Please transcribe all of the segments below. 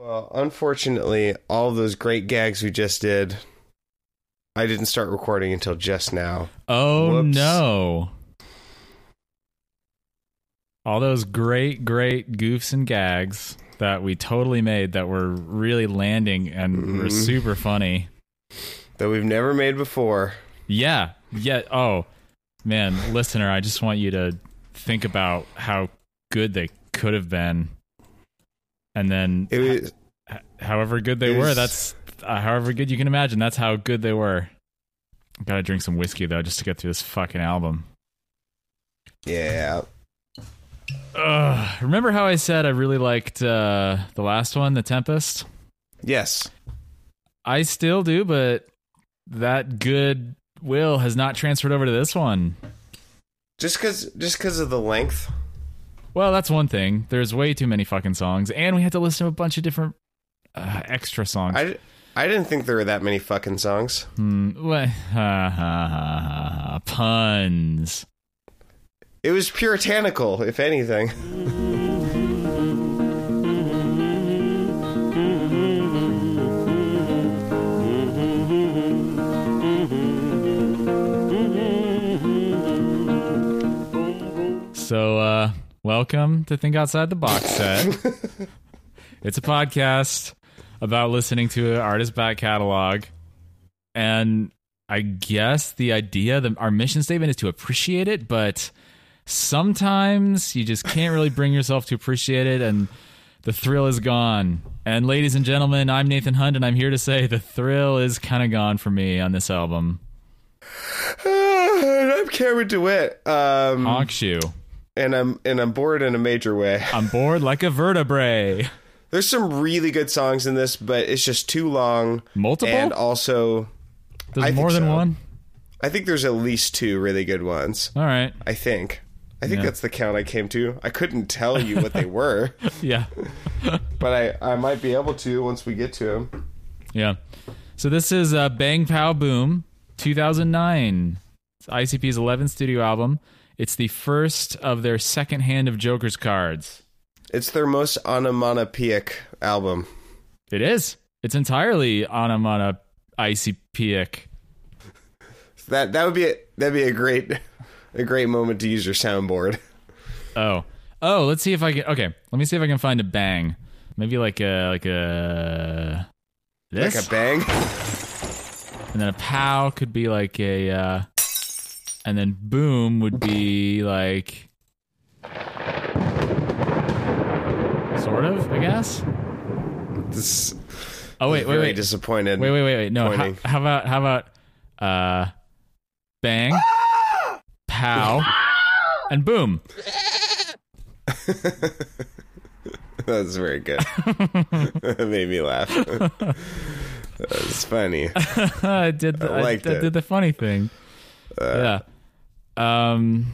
Well, unfortunately, all those great gags we just did, I didn't start recording until just now. Oh Whoops. no. All those great, great goofs and gags that we totally made that were really landing and were Mhm. super funny. That we've never made before. Yeah. Yeah. Oh, man, listener, I just want you to think about how good they could have been. And then, It was h- however good they were, was- that's uh, however good you can imagine. That's how good they were. Gotta drink some whiskey, though, just to get through this fucking album. yeah. Ugh. Remember how I said I really liked uh, the last one, The Tempest? Yes. I still do, but that good will has not transferred over to this one. Just cuz just cuz of the length. Well, that's one thing. There's way too many fucking songs, and we had to listen to a bunch of different uh, extra songs. I, I didn't think there were that many fucking songs. Hmm. Puns. It was puritanical, if anything. So, uh, welcome to Think Outside the Box Set. it's a podcast about listening to an artist back catalog. And I guess the idea, the, our mission statement is to appreciate it, but sometimes you just can't really bring yourself to appreciate it, and the thrill is gone. And, ladies and gentlemen, I'm Nathan Hunt, and I'm here to say the thrill is kind of gone for me on this album. I'm Cameron DeWitt. Um, Honk shoe. And I'm and I'm bored in a major way. I'm bored like a vertebrae. There's some really good songs in this, but it's just too long. Multiple? And also, There's I more than so. one? I think there's at least two really good ones. All right. I think. I think Yeah. that's the count I came to. I couldn't tell you what they were, Yeah. but I, I might be able to once we get to them. Yeah. So this is uh, Bang Pow Boom 2009. It's ICP's 11th studio album. It's the first of their second hand of Joker's cards. It's their most onomatopoeic album. It is. It's entirely onomatopoeic. That that would be a, that'd be a great a great moment to use your soundboard. Oh. Oh, let's see if I can. Okay, let me see if I can find a bang. Maybe like a like a this, Like a bang. and then a pow could be like a, uh, and then boom would be like, sort of, I guess. This Oh wait, wait, wait, disappointed. wait, wait, wait, wait. No, how, how about how about uh, bang, pow, and boom. That's very good. that made me laugh. that was funny. I did the, I I, liked I it. did the funny thing. yeah. Um.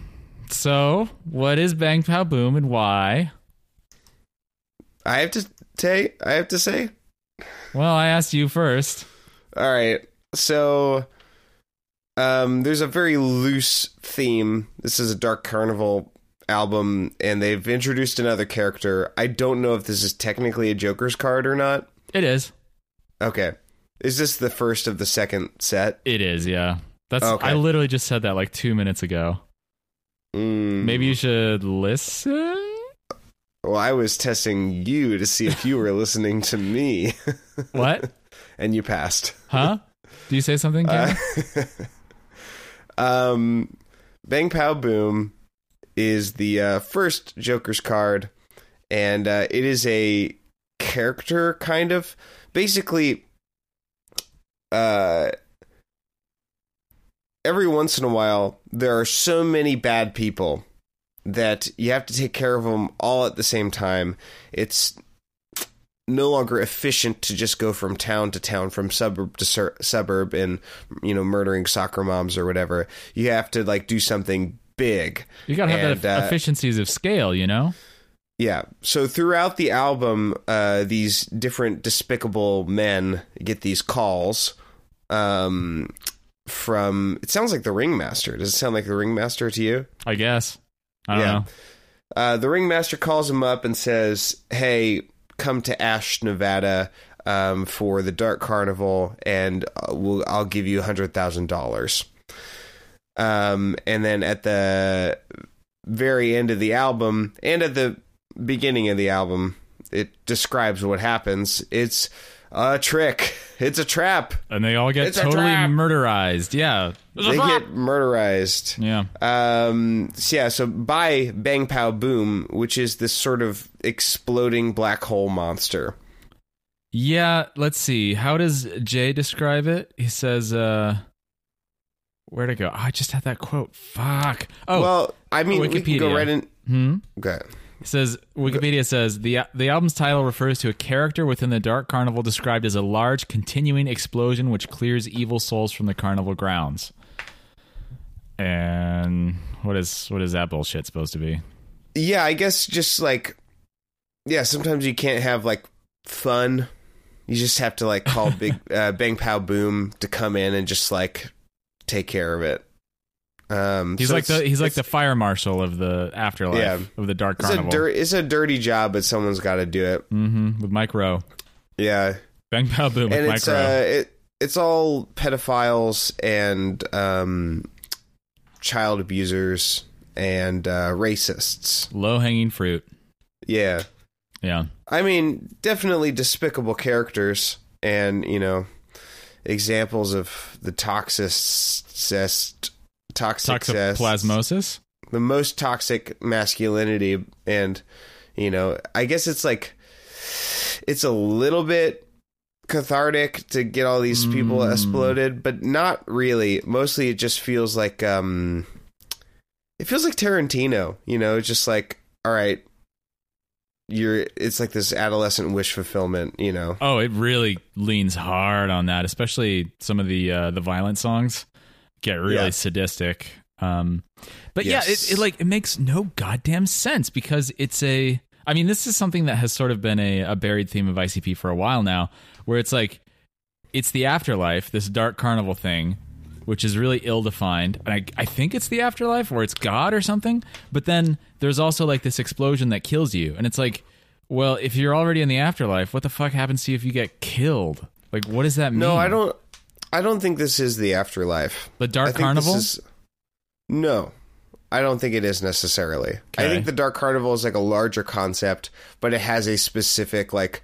So, what is Bang Pow Boom and why? I have to say, I have to say. Well, I asked you first. All right. So, um, there's a very loose theme. This is a Dark Carnival album, and they've introduced another character. I don't know if this is technically a Joker's card or not. It is. Okay. Is this the first of the second set? It is. Yeah. That's. Okay. I literally just said that like two minutes ago. Mm. Maybe you should listen. Well, I was testing you to see if you were listening to me, What? and you passed. Huh? Do you say something? Uh, um, Bang Pow Boom is the uh, first Joker's card, and uh, it is a character kind of. Basically, uh, every once in a while, there are so many bad people that you have to take care of them all at the same time. It's no longer efficient to just go from town to town, from suburb to sur- suburb, and you know, murdering soccer moms or whatever. You have to like do something big. you gotta have and, the uh, efficiencies of scale. You know. Yeah. So throughout the album, uh, these different despicable men get these calls um, from. It sounds like the ringmaster. Does it sound like the ringmaster to you? I guess. I don't Yeah. know. Uh, the ringmaster calls him up and says, "Hey, come to Ash, Nevada, um, for the Dark Carnival, and uh, we'll, I'll give you a hundred thousand dollars. Um, and then at the very end of the album, and at the beginning of the album, it describes what happens. It's a trick. It's a trap. And they all get It's a totally trap. murderized. Yeah. They get murderized. Yeah. Um, so yeah, so by Bang Pow Boom, which is this sort of exploding black hole monster. Yeah, let's see. How does Jay describe it? He says, uh where'd it go? Oh, I just had that quote. Fuck. Oh, well, I mean, we can go Wikipedia. right in. hmm? Okay. It says Wikipedia says the the album's title refers to a character within the Dark Carnival described as a large continuing explosion which clears evil souls from the carnival grounds. And what is what is that bullshit supposed to be? Yeah, I guess just like, yeah, sometimes you can't have like fun. You just have to like call Big uh, Bang Pow Boom to come in and just like take care of it. Um, He's so like the he's like the fire marshal of the afterlife Yeah. of the Dark It's a, Carnival. dir- it's a dirty job, but someone's got to do it. Mm-hmm, With Mike Rowe, Yeah, Bang Pow Boom with and it's uh, it it's all pedophiles and um, child abusers and uh, racists. Low hanging fruit. Yeah, Yeah. I mean, definitely despicable characters, and you know, examples of the toxicest, toxic, Toxoplasmosis. the most toxic masculinity, and you know, I guess it's like it's a little bit cathartic to get all these people Mm. exploded, but not really. Mostly, it just feels like um, it feels like Tarantino. You know, just like all right, you're. It's like this adolescent wish fulfillment. You know, Oh, it really leans hard on that, especially some of the uh, the violent songs get really Yeah. sadistic. Um, but Yes. yeah, it, it like it makes no goddamn sense because it's a. I mean, this is something that has sort of been a, a buried theme of ICP for a while now, where it's like it's the afterlife, this dark carnival thing, which is really ill defined. And I, I think it's the afterlife or it's God or something. But then there's also like this explosion that kills you. And it's like, well, if you're already in the afterlife, what the fuck happens to you if you get killed? Like, what does that mean? no, I don't. I don't think this is the afterlife. The Dark Carnival? Is, no, I don't think it is necessarily. I think the Dark Carnival is like a larger concept, but it has a specific, like,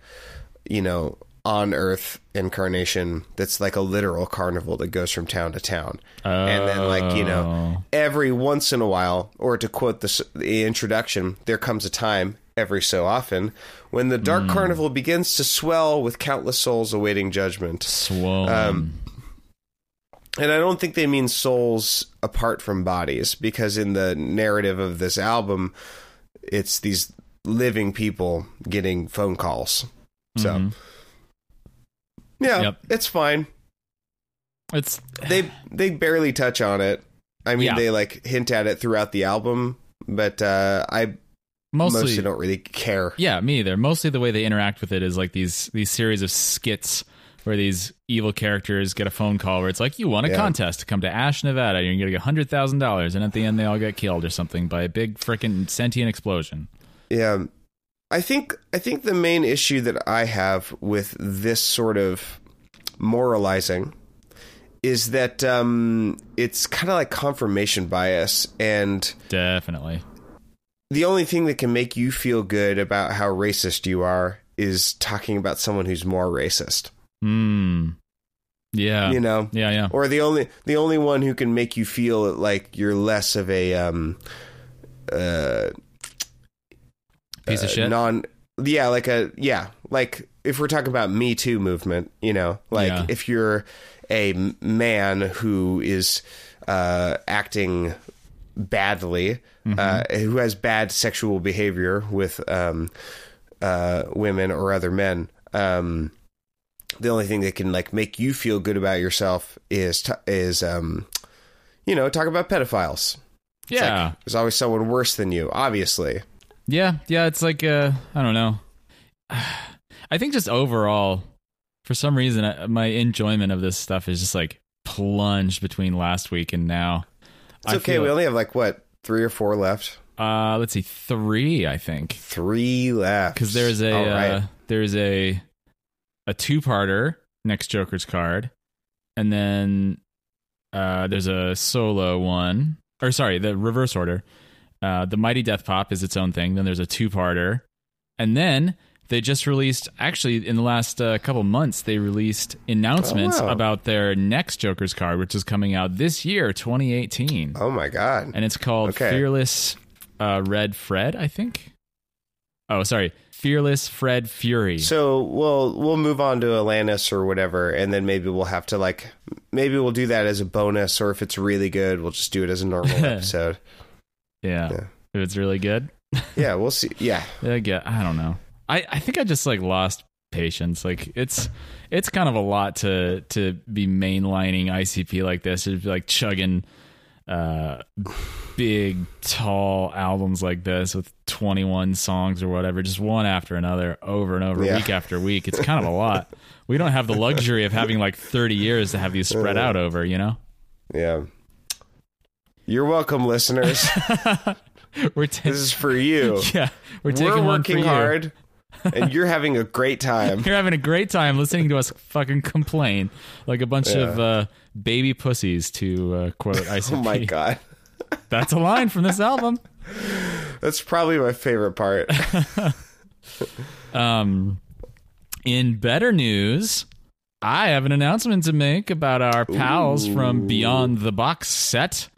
you know, on Earth incarnation that's like a literal carnival that goes from town to town. and then, like, you know, Oh. every once in a while, or to quote the, the introduction, there comes a time. Every so often, when the. Dark Carnival begins to swell with countless souls awaiting judgment. swollen. Um, And I don't think they mean souls apart from bodies, because in the narrative of this album, it's these living people getting phone calls. So, Mhm. yeah, Yep. it's fine. it's They they barely touch on it. I mean, Yeah. they like hint at it throughout the album, but uh, I mostly, mostly don't really care. Yeah, me either. Mostly the way they interact with it is like these these series of skits where these evil characters get a phone call where it's like, you won a Yeah. contest to come to Ash, Nevada. You're gonna get hundred thousand dollars, and at the end they all get killed or something by a big freaking sentient explosion. Yeah. I think I think the main issue that I have with this sort of moralizing is that um, it's kind of like confirmation bias, and Definitely. the only thing that can make you feel good about how racist you are is talking about someone who's more racist. Hmm. Yeah. You know, Yeah. Yeah. or the only the only one who can make you feel like you're less of a um, uh, Piece of uh, shit. Non, yeah, like a yeah, like if we're talking about Me Too movement, you know, like Yeah. if you're a man who is uh, acting badly, Mm-hmm. uh, who has bad sexual behavior with um, uh, women or other men. Um, the only thing that can like make you feel good about yourself is t- is um, you know talk about pedophiles. It's like, yeah. there's always someone worse than you, obviously. Yeah, yeah, it's like uh, I don't know. I think just overall, for some reason, I- my enjoyment of this stuff is just like plunged between last week and now. It's I okay. we only have like what three or four left. Uh, let's see, three, I think, Three left. because there's a right. uh, there's a a two parter next Joker's card, and then uh, there's a solo one, or sorry, the reverse order. Uh, the Mighty Death Pop is its own thing. Then there's a two parter, and then they just released. Actually, in the last uh, couple months, they released announcements Oh, wow. about their next Joker's card, which is coming out this year, 2018, Oh my god. and it's called Okay. Fearless uh, Red Fred, I think. Oh, sorry, Fearless Fred Fury. So we'll we'll move on to Atlantis or whatever, and then maybe we'll have to like maybe we'll do that as a bonus, or if it's really good, we'll just do it as a normal episode. yeah. Yeah. if it's really good. Yeah, we'll see. Yeah, I get. I don't know. I I think I just like lost patience. Like it's it's kind of a lot to to be mainlining ICP like this. It'd be like chugging uh big tall albums like this with 21 songs or whatever just one after another over and over Yeah. week after week it's kind of a lot we don't have the luxury of having like 30 years to have these spread out over you know yeah. You're welcome, listeners. we're this is for you. yeah we're taking We're working hard, and you're having a great time. You're having a great time listening to us fucking complain like a bunch of uh, baby pussies, to uh, quote ICP. Oh my god, That's a line from this album. that's probably my favorite part. Um, in better news, I have an announcement to make about our pals from Beyond the Box set.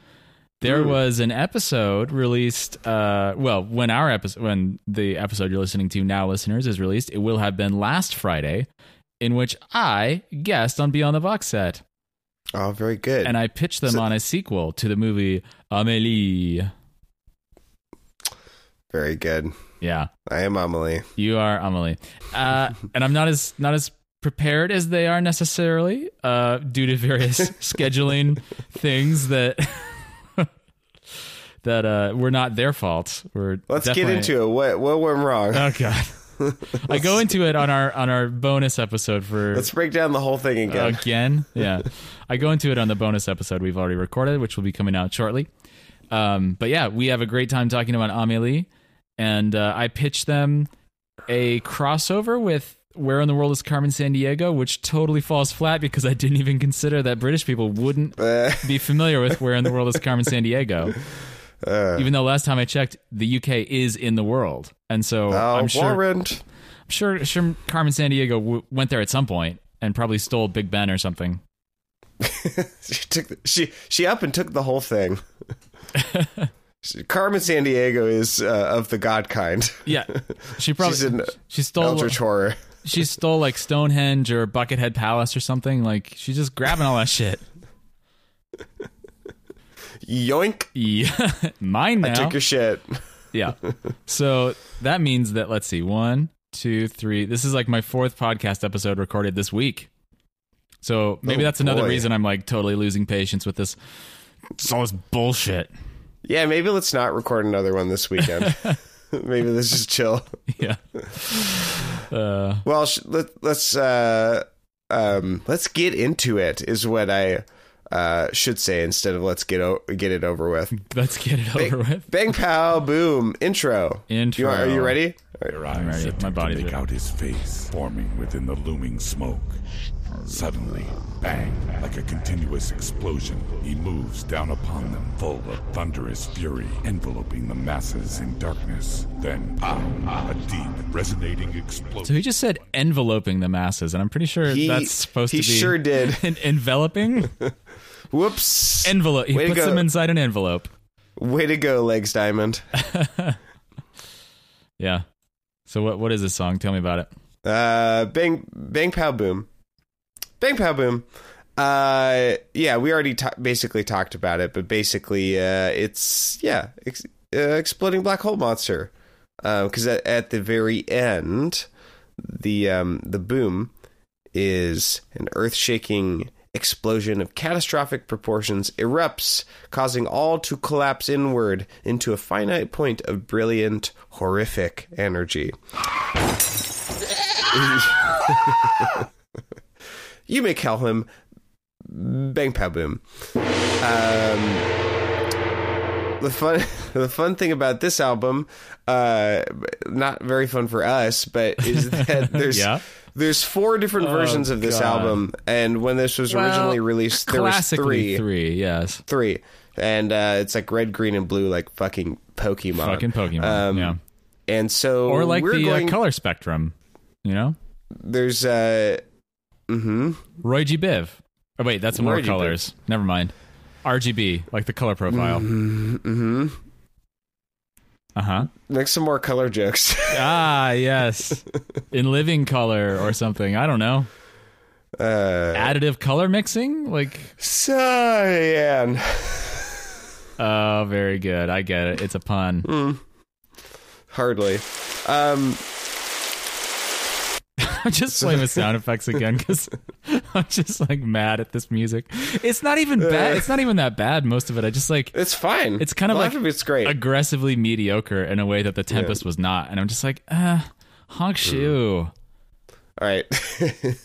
There was an episode released. Uh, well, when our episode, when the episode you're listening to now, listeners, is released, it will have been last Friday, in which I guest on Beyond the Box set. Oh, very good. and I pitched them So- on a sequel to the movie Amelie. very good. Yeah, I am Amelie. you are Amelie, uh, and I'm not as not as prepared as they are necessarily uh, due to various scheduling things that that uh, were not their fault. We're Let's get into it. What what went wrong? Oh god. I go into it on our on our bonus episode for Let's break down the whole thing again. again. Yeah, I go into it on the bonus episode we've already recorded, which will be coming out shortly. Um, but yeah, we have a great time talking about Amelie, and uh, I pitched them a crossover with Where in the World is Carmen Sandiego, which totally falls flat because I didn't even consider that British people wouldn't be familiar with Where in the World is Carmen Sandiego. Uh, Even though last time I checked, the UK is in the world, and so I'm sure Warren. I'm sure, sure Carmen Sandiego w- went there at some point and probably stole Big Ben or something. she took the, she she up and took the whole thing. Carmen Sandiego is uh, of the god kind. Yeah, she probably She's an she stole eldritch horror. she stole like Stonehenge or Buckethead Palace or something. Like she's just grabbing all that shit. Yoink! Yeah, mine now. I took your shit. yeah. So that means that let's see, one, two, three. This is like my fourth podcast episode recorded this week. So maybe Oh, that's another boy. reason I'm like totally losing patience with this. It's all this bullshit. Yeah, maybe let's not record another one this weekend. maybe let's just chill. Yeah. Uh, Well, sh- let, let's uh, um, let's get into it. Is what I uh, should say instead of let's get o- get it over with. let's get it over with. Bang pow boom intro. Intro. You are, are you ready? All right. Your I'm eyes ready. attempt My to body's make out his face forming within the looming smoke. Suddenly, bang, like a continuous explosion, he moves down upon them, full of thunderous fury, enveloping the masses in darkness. Then, pow, a deep, resonating explosion. So he just said enveloping the masses, and I'm pretty sure He- that's supposed he to be sure did. en- enveloping Whoops! envelope. He Way puts them inside an envelope. Way to go, Legs Diamond. Yeah. So what what is this song? Tell me about it. Uh, bang, bang, pow, boom, bang, pow, boom. Uh, yeah, we already ta- basically talked about it, but basically, uh, it's yeah, ex- uh, exploding black hole monster. Because at, at the very end, the um, the boom is an earth-shaking explosion of catastrophic proportions erupts, causing all to collapse inward into a finite point of brilliant, horrific energy. you may call him Bang Pow Boom. Um, the fun the fun thing about this album, uh, not very fun for us, but is that there's Yeah? there's four different versions of this Oh, God. album, and when this was originally released, there was three, three, yes. three, and uh, it's like red, green, and blue, like fucking Pokemon, Fucking Pokemon. Um, yeah. And so, Or like we're the going, uh, color spectrum, you know? there's uh, mm-hmm. Roy G. Biv. Oh, wait, that's more Roy Biv. colors. Never mind. RGB, like the color profile. Mm-hmm. Uh huh. Make some more color jokes. Ah, yes. In living color or something. I don't know. uh, Additive color mixing? Like, Cyan. oh, very good. I get it. It's a pun. Hardly. Um, I'm just playing with sound effects again because I'm just like mad at this music. It's not even bad. It's not even that bad. Most of it, I just like it's fine. It's kind of like of it's great. aggressively mediocre in a way that the Tempest was not, and I'm just like, uh, honk shoe. All right.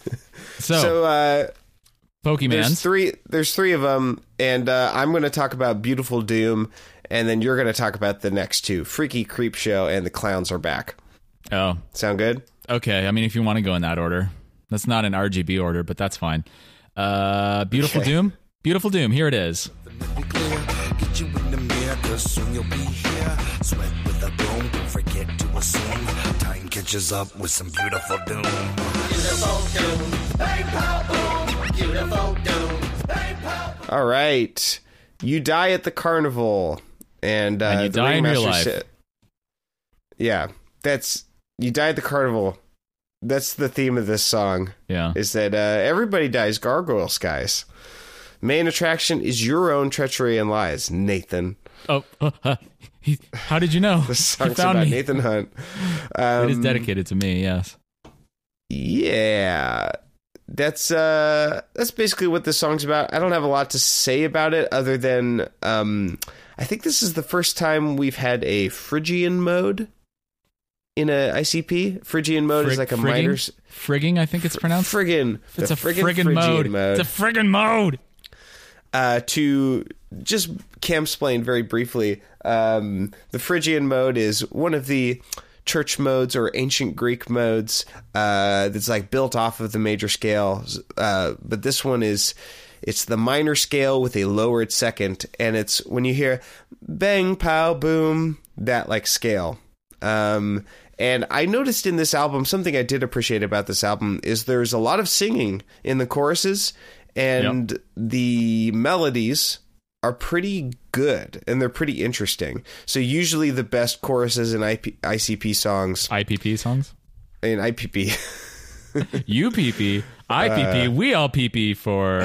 So, so uh, Pokemon. there's three. There's three of them, and uh, I'm going to talk about Beautiful Doom, and then you're going to talk about the next two: Freaky Creep Show and The Clowns Are Back. oh, Sound good? okay. I mean, if you want to go in that order, that's not an RGB order, but that's fine. Uh, Beautiful Okay. Doom. Beautiful Doom. Here it is. be clear. Get you in the mirror, cause soon you'll be here. Sweat with a broom, don't forget to assume. Time catches up with some beautiful doom. All right. You die at the carnival, and, uh, And you die in real life. yeah, that's you die at the carnival. That's the theme of this song. Yeah. is that uh, everybody dies gargoyle skies. Main attraction is your own treachery and lies, Nathan. Oh, uh, uh, he, how did you know? The song's found about me. Nathan Hunt. it is Um, dedicated to me. Yes. Yeah, that's uh, that's basically what this song's about. I don't have a lot to say about it other than um, I think this is the first time we've had a Phrygian mode in a ICP. Phrygian mode is like a frigging? minor. Frigging, I think it's pronounced. Friggin, it's a friggin' friggin' Phrygian mode. It's a friggin' mode. uh, to just cam explain very briefly, um, the Phrygian mode is one of the church modes or ancient Greek modes uh, that's like built off of the major scale. Uh, but this one is it's the minor scale with a lowered second, and it's when you hear bang pow boom that like scale. Um, and I noticed in this album something I did appreciate about this album is there's a lot of singing in the choruses, and the melodies are pretty good and they're pretty interesting. So usually the best choruses in IP, ICP songs IPP songs. in IPP, You PP, I Uh, PP, we all PP for.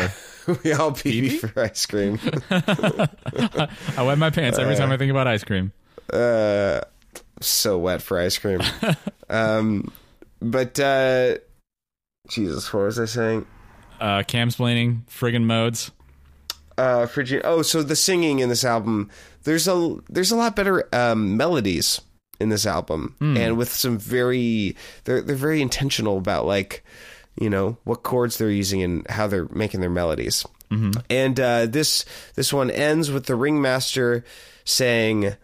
we all PP for ice cream. I wet my pants every time I think about ice cream. uh, so wet for ice cream. um, but uh, Jesus, what was I saying? Uh, camsplaining, friggin' modes. uh. Oh, so the singing in this album, there's a there's a lot better um, melodies in this album, and with some very they're they're very intentional about like you know what chords they're using and how they're making their melodies. And uh, this this one ends with the ringmaster saying.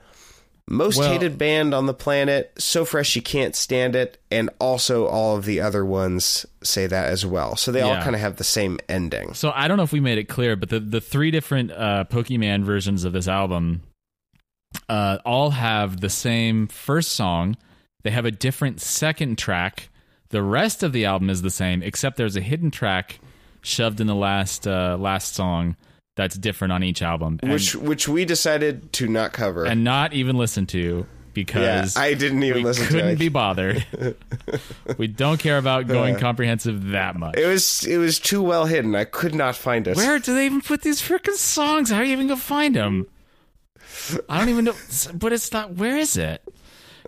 Most Well- hated band on the planet, so fresh you can't stand it, and also all of the other ones say that as well. So they all kind of have the same ending. So I don't know if we made it clear, but the, the three different uh, Pokemon versions of this album uh, all have the same first song. They have a different second track. The rest of the album is the same, except there's a hidden track shoved in the last uh, last song that's different on each album, and, which which we decided to not cover. and not even listen to yeah, because I didn't even we listen to couldn't it. be bothered. we don't care about going comprehensive that much. it was it was too well hidden. I could not find it. Where do they even put these freaking songs? How are you even gonna find them? I don't even know. But it's not. Where is it?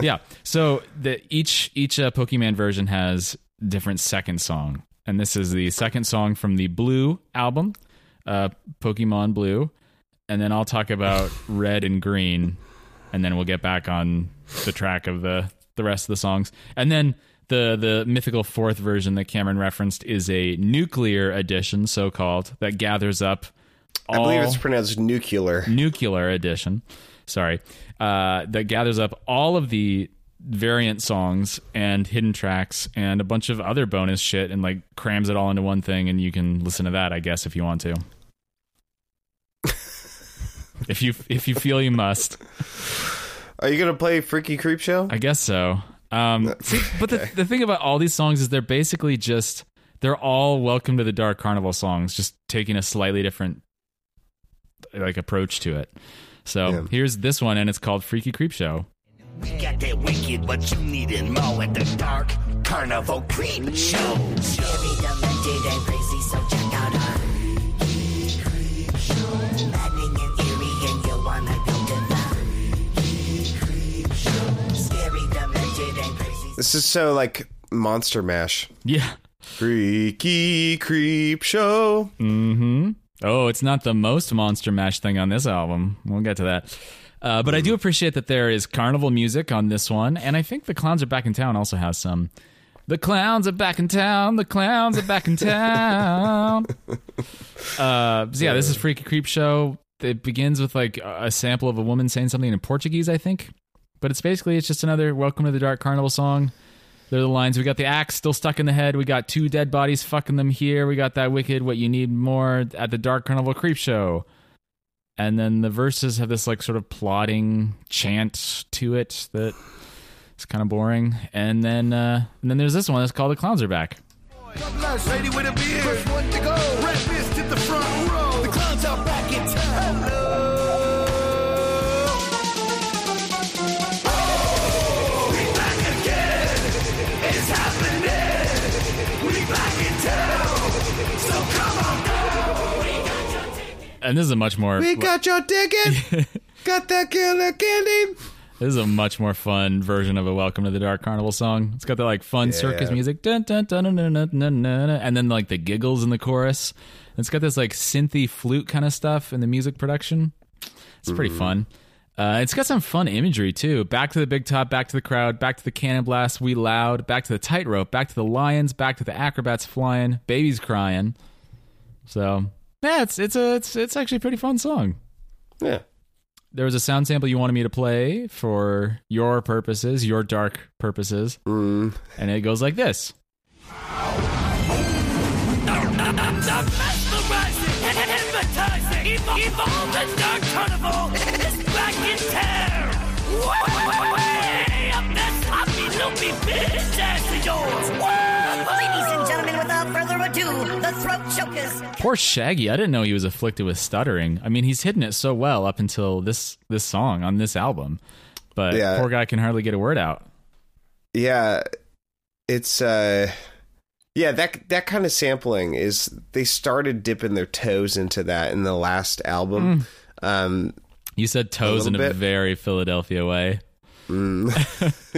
Yeah. So the each each uh, Pokemon version has different second song, and this is the second song from the Blue album, uh, Pokemon Blue, and then I'll talk about Red and Green, and then we'll get back on the track of the the rest of the songs, and then. The, the mythical fourth version that Cameron referenced is a nuclear edition, so called, that gathers up I believe it's pronounced nuclear. nuclear edition. sorry, uh, that gathers up all of the variant songs and hidden tracks and a bunch of other bonus shit and like crams it all into one thing and you can listen to that I guess if you want to. if you if you feel you must. Are you gonna play Freaky Creep Show? I guess so. Um, see, but the the thing about all these songs is they're basically just they're all Welcome to the Dark Carnival songs, just taking a slightly different like approach to it. So Yeah. here's this one, and it's called Freaky Creep Show. We got that wicked, but you needed more at the dark carnival creep show. Very demented and crazy, so check out our maddening and eerie, and you'll wanna go to the scary, demented and crazy. This is so like Monster Mash. Yeah. Freaky Creep Show. Mm-hmm. Oh, it's not the most Monster Mash thing on this album. We'll get to that. Uh, but I do appreciate that there is carnival music on this one, and I think the Clowns Are Back in Town also has some. The clowns are back in town. The clowns are back in town. uh, so yeah, this is Freaky Creep Show. It begins with like a sample of a woman saying something in Portuguese, I think. But it's basically it's just another Welcome to the Dark Carnival song. They're the lines. We got the axe still stuck in the head. We got two dead bodies fucking them here. We got that wicked what you need more at the Dark Carnival Creep Show. And then the verses have this like sort of plodding chant to it that is kind of boring. And then uh and then there's this one that's called The Clowns Are Back. And this is a much more We got your ticket. got that killer candy. This is a much more fun version of a Welcome to the Dark Carnival song. It's got the like fun circus music, dun, dun, dun, dun, dun, dun, dun, dun, and then like the giggles in the chorus. It's got this like synthy flute kind of stuff in the music production. It's pretty fun. Uh, it's got some fun imagery too. Back to the big top, back to the crowd, back to the cannon blast, we loud, back to the tightrope, back to the lions, back to the acrobats flying, babies crying. So yeah, it's it's a it's it's actually a pretty fun song Yeah. there was a sound sample you wanted me to play for your purposes, your dark purposes, Mm. and it goes like this. mesmerizing and hypnotizing. Dark Carnival is back in town. Without further ado, the throat chokers. Poor Shaggy, I didn't know he was afflicted with stuttering. I mean, he's hidden it so well up until this this song on this album, but Yeah. poor guy can hardly get a word out. Yeah. It's uh yeah, that that kind of sampling is they started dipping their toes into that in the last album. Um You said toes in a bit. very Philadelphia way.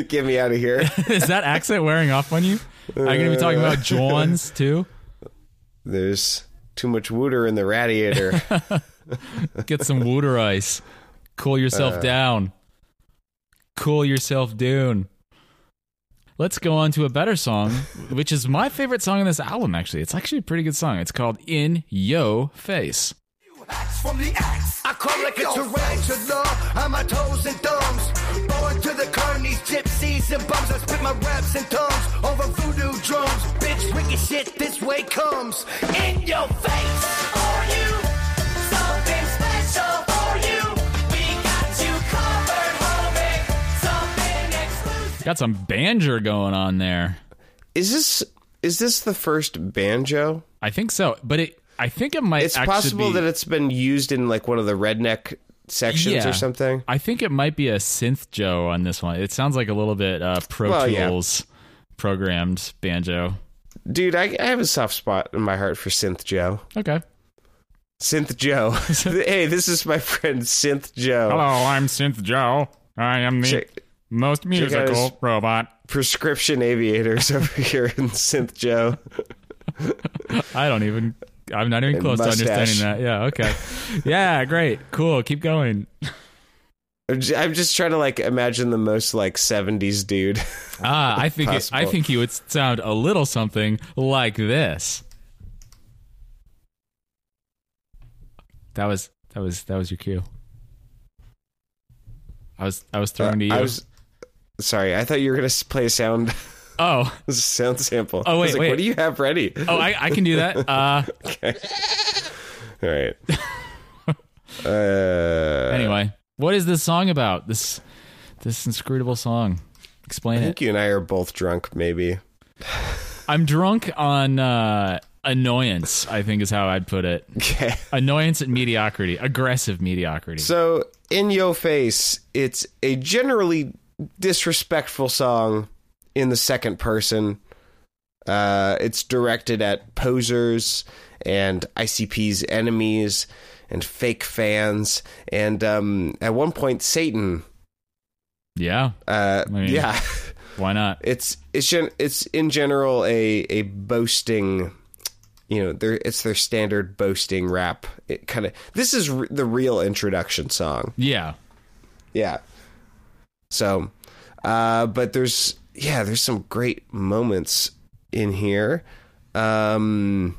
get me out of here. Is that accent wearing off on you? Are you going to be talking about Johns too? There's too much wooter in the radiator. Get some water ice. Cool yourself uh. down. Cool yourself down. Let's go on to a better song, which is my favorite song on this album, actually. It's actually a pretty good song. It's called In Yo Face. Axe from the axe. I crawl like a tarantula on my toes and thumbs. Born to the carnies, gypsies, and bums. I spit my raps and tongues over voodoo drums. Bitch, wicked shit this way comes. In your face. For you, something special for you. We got you covered, homie. Got some banjo going on there. is this is this the first banjo? I think so, but it. I think it might. It's actually possible be, that it's been used in like one of the redneck sections Yeah. or something. I think it might be a synth Joe on this one. It sounds like a little bit uh, Pro Well, yeah. Tools programmed banjo. Dude, I, I have a soft spot in my heart for Synth Joe. Okay. Synth Joe. hey, this is my friend Synth Joe. Hello, I'm Synth Joe. I am the Check- most check out his musical robot. prescription aviators over here in Synth Joe. I don't even. I'm not even close mustache. to understanding that. Yeah. Okay. yeah. Great. Cool. Keep going. I'm just trying to like imagine the most like 70s dude. Ah, I think it, I think he would sound a little something like this. That was that was that was your cue. I was I was throwing to you. I was sorry. I thought you were gonna play a sound oh a sound sample. Oh, wait, like, wait. What do you have ready? oh I, I can do that. Uh, All right. uh, anyway, what is this song about? This this inscrutable song. Explain I it. think you and I are both drunk. Maybe. I'm drunk on uh, annoyance. I think is how I'd put it. Okay. Annoyance and mediocrity, aggressive mediocrity. So, in your face, it's a generally disrespectful song in the second person. Uh, it's directed at posers and ICP's enemies and fake fans, and um, at one point, Satan. yeah, Uh, mean- yeah, why not? it's it's gen- it's in general a a boasting. You know, their it's their standard boasting rap. It kind of this is r- the real introduction song. Yeah, Yeah. So, uh, but there's yeah, there's some great moments in here. Um,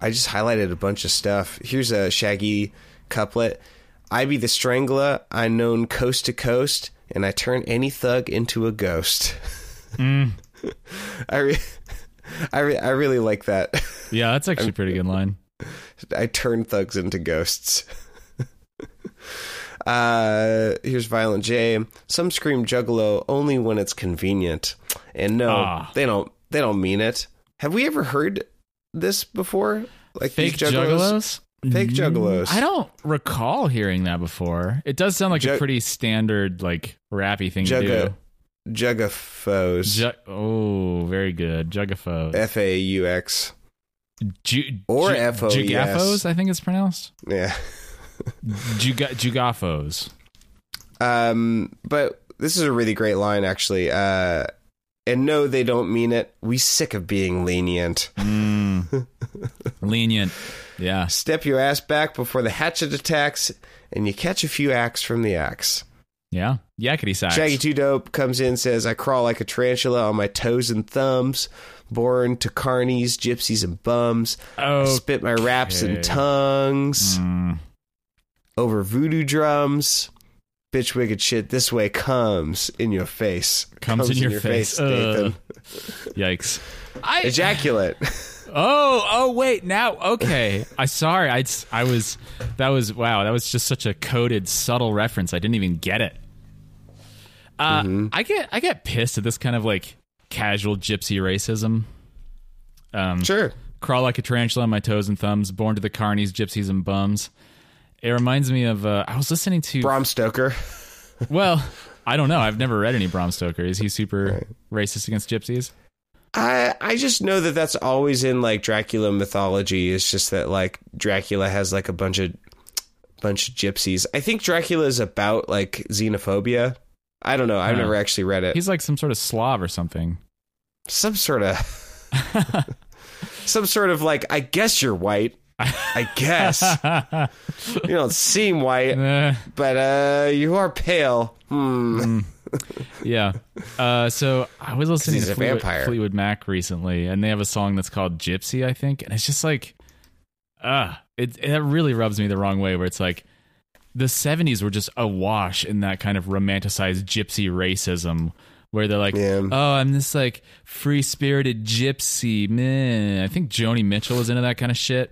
I just highlighted a bunch of stuff. Here's a Shaggy couplet. I be the strangler, I known coast to coast, and I turn any thug into a ghost. I re- I re- I really like that. yeah, that's actually a pretty good line. I turn thugs into ghosts. Uh, here's Violent J. Some scream Juggalo only when it's convenient, and no, Ah. they don't. They don't mean it. Have we ever heard this before? Like Fake these juggalos? Fake juggalos. I don't recall hearing that before. It does sound like a pretty standard, like rappy thing to Jugga, do. Juggafos. Ju- oh, very good. Juggafos. F A U X. Ju- Or ju- F-O-E-S. Jugafos, I think it's pronounced. Yeah. Juga- Jugafos. Um, but this is a really great line, actually. Uh, and no, they don't mean it. We sick of being lenient. Mm. Lenient. Yeah. Step your ass back before the hatchet attacks, and you catch a few acts from the axe. Yeah. Yakety sax. Shaggy Two Dope comes in, says, "I crawl like a tarantula on my toes and thumbs, born to carnies, gypsies, and bums. I Oh, spit my raps and tongues mm. Over voodoo drums." Bitch, wicked shit. This way comes in your face. Comes in your face. Nathan. yikes. I Ejaculate. Oh, oh wait, now okay. I sorry. I I was that was wow, that was just such a coded subtle reference. I didn't even get it. Uh Mm-hmm. I get I get pissed at this kind of like casual gypsy racism. Um sure. crawl like a tarantula on my toes and thumbs, born to the carnies, gypsies and bums. It reminds me of uh, I was listening to Bram Stoker. well, I don't know. I've never read any Bram Stoker. Is he super racist against gypsies? I I just know that that's always in like Dracula mythology. It's just that like Dracula has like a bunch of bunch of gypsies. I think Dracula is about like xenophobia. I don't know. I've Huh. never actually read it. He's like some sort of Slav or something. some sort of some sort of like I guess you're white. I guess you don't seem white, but uh you are pale. Hmm. Yeah. Uh, so I was listening to Fleetwood. Fleetwood Mac recently, and they have a song that's called Gypsy, I think, and it's just like, ah, it it really rubs me the wrong way. Where it's like the '70s were just awash in that kind of romanticized gypsy racism, where they're like, Yeah. oh, I'm this like free spirited gypsy, man. I think Joni Mitchell was into that kind of shit.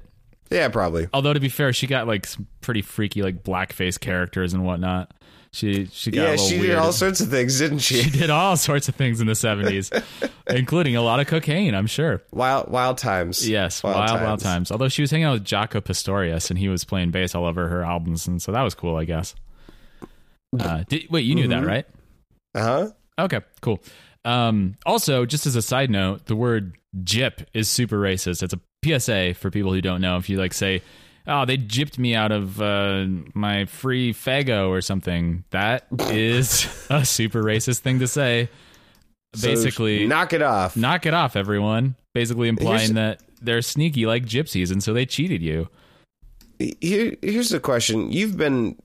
Yeah, probably. Although to be fair, she got like some pretty freaky like blackface characters and whatnot. She she got Yeah, she weird. did all sorts of things, didn't she? She did all sorts of things in the 70s, including a lot of cocaine, I'm sure. Wild, wild times. Yes, wild, wild, times. Although she was hanging out with Jaco Pastorius and he was playing bass all over her albums. And so that was cool, I guess. Uh, did, wait, you knew that, right? Uh huh. Okay, cool. Um, also, just as a side note, the word "jip" is super racist. It's a PSA for people who don't know. If you like say, oh, they gypped me out of uh, my free fago or something, that is a super racist thing to say. Basically, knock it off. knock it off, everyone. Basically implying Here's- that they're sneaky like gypsies, and so they cheated you. Here, here's the question: You've been.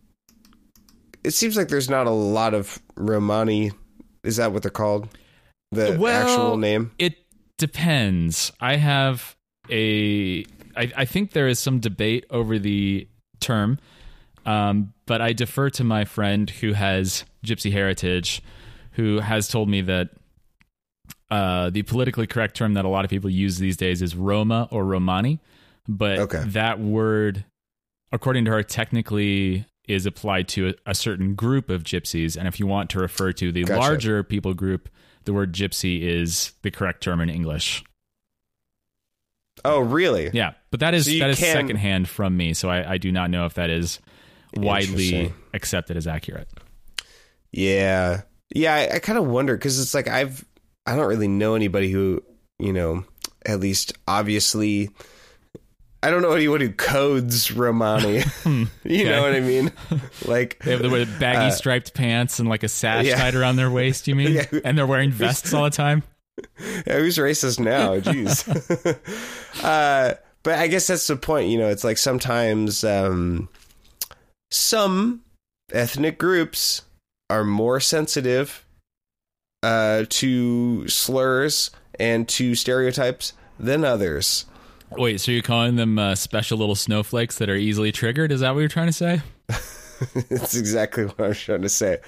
It seems like there's not a lot of Romani. Is that what they're called? The Well, actual name. It depends. I have a. I, I think there is some debate over the term. Um, but I defer to my friend who has gypsy heritage, who has told me that uh, the politically correct term that a lot of people use these days is Roma or Romani. But Okay. that word, according to her, technically is applied to a, a certain group of gypsies. And if you want to refer to the Gotcha. larger people group, the word gypsy is the correct term in English. Oh, really? Yeah, but that is so that is can- secondhand from me, so I, I do not know if that is widely accepted as accurate. Yeah, yeah. I, I kind of wonder because it's like I've I don't really know anybody who you know at least obviously. I don't know anyone who codes Romani. you know what I mean? Like They have the baggy Uh, striped pants and like a sash yeah. tied around their waist. You mean? Yeah. And they're wearing vests all the time. Yeah, who's racist now? Jeez. uh, but I guess that's the point. You know, it's like sometimes um, some ethnic groups are more sensitive uh, to slurs and to stereotypes than others. Wait, so you're calling them uh, special little snowflakes that are easily triggered? Is that what you're trying to say? That's exactly what I was trying to say.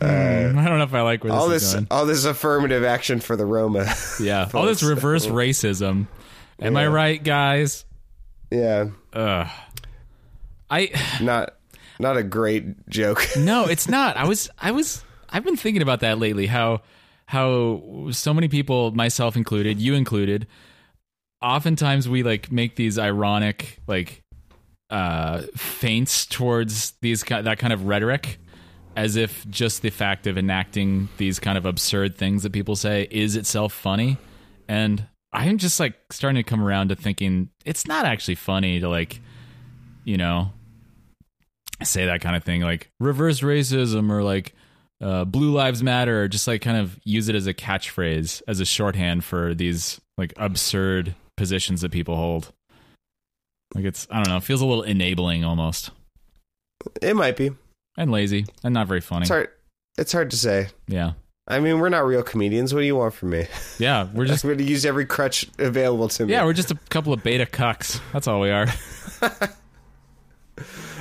Mm, I don't know if I like where this all is this, going. all this affirmative action for the Roma. Yeah, all this reverse racism. Am I right, guys? yeah, Ugh. I not not a great joke. no, it's not. I was I was I've been thinking about that lately. How how so many people, myself included, you included, oftentimes we like make these ironic like uh feints towards these that kind of rhetoric as if just the fact of enacting these kind of absurd things that people say is itself funny. And i'm just like starting to come around to thinking it's not actually funny to like you know say that kind of thing like reverse racism or like uh, blue lives matter or just like kind of use it as a catchphrase as a shorthand for these like absurd positions that people hold like it's i don't know it feels a little enabling almost It might be. and lazy and not very funny It's hard. It's hard to say. yeah I mean, we're not real comedians. What do you want from me? yeah we're just going to use every crutch available to me. yeah we're just a couple of beta cucks that's all we are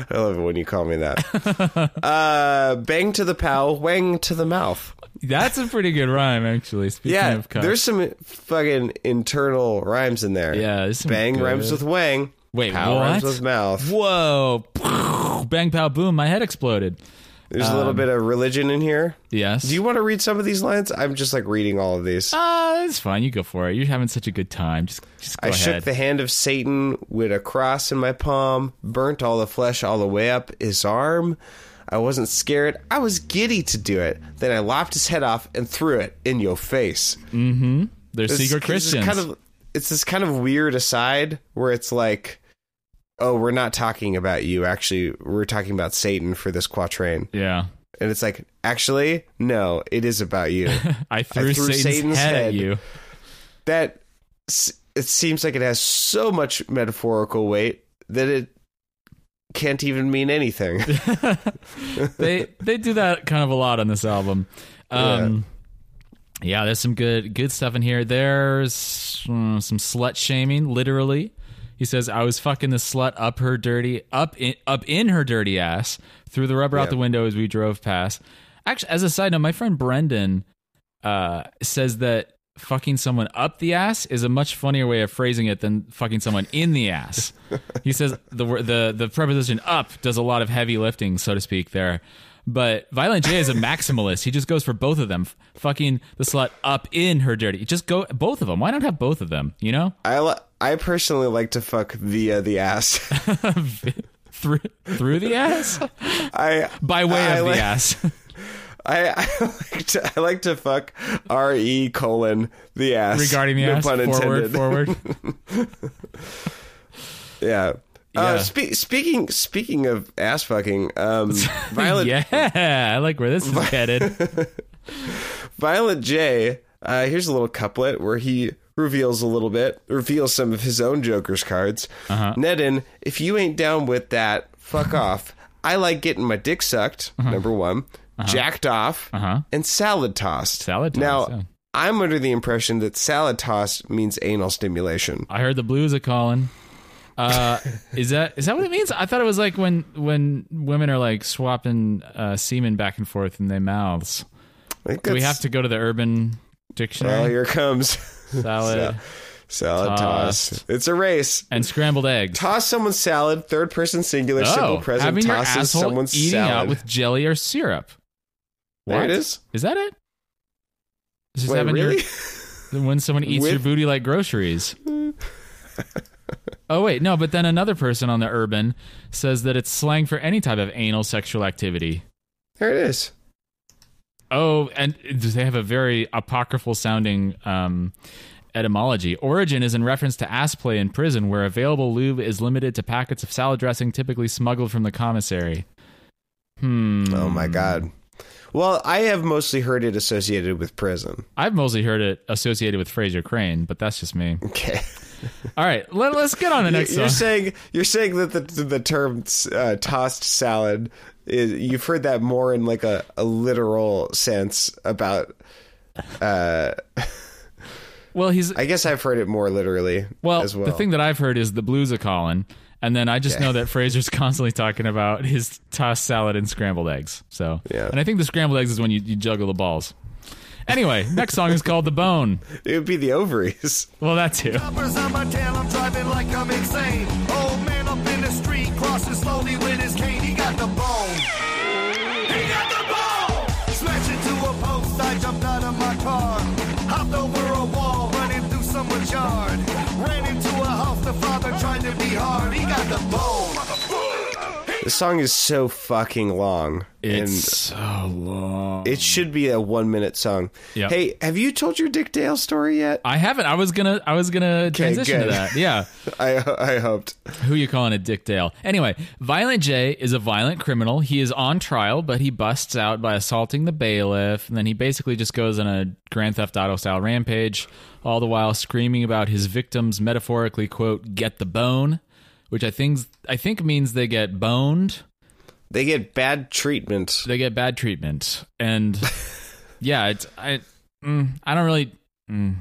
I love it when you call me that. uh, bang to the pow, wang to the mouth. that's a pretty good rhyme actually speaking yeah, of cucks. there's some fucking internal rhymes in there. yeah bang good- rhymes with wang. Wait Pow what rhymes with mouth. whoa bang pow boom my head exploded There's a little bit of religion in here. yes Do you want to read some of these lines? I'm just like reading all of these. Ah, it's fine. You go for it. You're having such a good time. Just, just go I ahead. shook the hand of Satan with a cross in my palm, burnt all the flesh all the way up his arm. I wasn't scared. I was giddy to do it. Then I lopped his head off and threw it in your face. Mm-hmm. They're It's- secret it's Christians. Kind of, it's this kind of weird aside where it's like, oh, we're not talking about you. Actually, we're talking about Satan for this quatrain. yeah. And it's like, actually, no, it is about you. I threw, threw Satan's, Satan's head, at you. that it seems like it has so much metaphorical weight that it can't even mean anything. They they do that kind of a lot on this album. Um, yeah. there's some good good stuff in here. There's uh, some slut shaming, literally. He says, "I was fucking the slut up her dirty up in up in her dirty ass, threw the rubber out the window as we drove past." Actually, as a side note, my friend Brendan uh, says that fucking someone up the ass is a much funnier way of phrasing it than fucking someone in the ass. he says the the the preposition up does a lot of heavy lifting, so to speak. There, but Violent J is a maximalist. He just goes for both of them. Fucking the slut up in her dirty. Just go both of them. Why not have both of them? You know, I li- I personally like to fuck via the ass. through through the ass I by way I of like, the ass. I, I like to I like to fuck R E colon the ass Regarding the no ass, pun forward, intended. forward. Yeah. Yeah. Uh, spe- speaking speaking of ass fucking, um, Violent yeah, I like where this is headed. Violent J, uh, here's a little couplet where he reveals a little bit, reveals some of his own Joker's cards. Uh-huh. Nedden, if you ain't down with that, fuck off. I like getting my dick sucked, number one, jacked off, Uh-huh. and salad tossed. Salad tossed, Now, yeah. I'm under the impression that salad tossed means anal stimulation. I heard the blues are calling. Uh, is that is that what it means? I thought it was like when when women are like swapping uh, semen back and forth in their mouths. Do we have to go to the Urban dictionary? Oh, here comes Salad salad Toss. toss. It's a race. and scrambled eggs. Toss someone's salad. Third person singular. Oh, simple Oh, present. having your tosses asshole someone's eating salad. out with jelly or syrup. there What? it is. Is that it? This is Wait, having your- really? when someone eats With- your booty like groceries. oh wait, no, but then another person on the urban says that it's slang for any type of anal sexual activity. there it is. Oh, and they have a very apocryphal sounding um, etymology. Origin is in reference to ass play in prison, where available lube is limited to packets of salad dressing typically smuggled from the commissary. Hmm. Oh my god. Well, I have mostly heard it associated with prison. I've mostly heard it associated with Frasier Crane, but that's just me. Okay. All right, let, us get on the next you're song. saying you're saying that the the term uh, tossed salad is you've heard that more in like a, a literal sense about uh well, he's I guess I've heard it more literally Well, as well. the thing that I've heard is the blues are calling, and then I just Okay. know that Frasier's constantly talking about his tossed salad and scrambled eggs. So, Yeah. and I think the scrambled eggs is when you, you juggle the balls. Anyway, next song is called "The Bone." it would be the ovaries. Well, that too. The song is so fucking long. It's so long. it should be a one minute song. Yep. Hey, have you told your Dick Dale story yet? I haven't. I was gonna. I was gonna transition to that. Yeah. I I hoped. Who you calling a Dick Dale? Anyway, Violent J is a violent criminal. He is on trial, but he busts out by assaulting the bailiff, and then he basically just goes on a Grand Theft Auto style rampage, all the while screaming about his victims metaphorically quote get the bone, which I think I think means they get boned, They get bad treatment. they get bad treatment, and yeah, it's I mm, I don't really. Mm,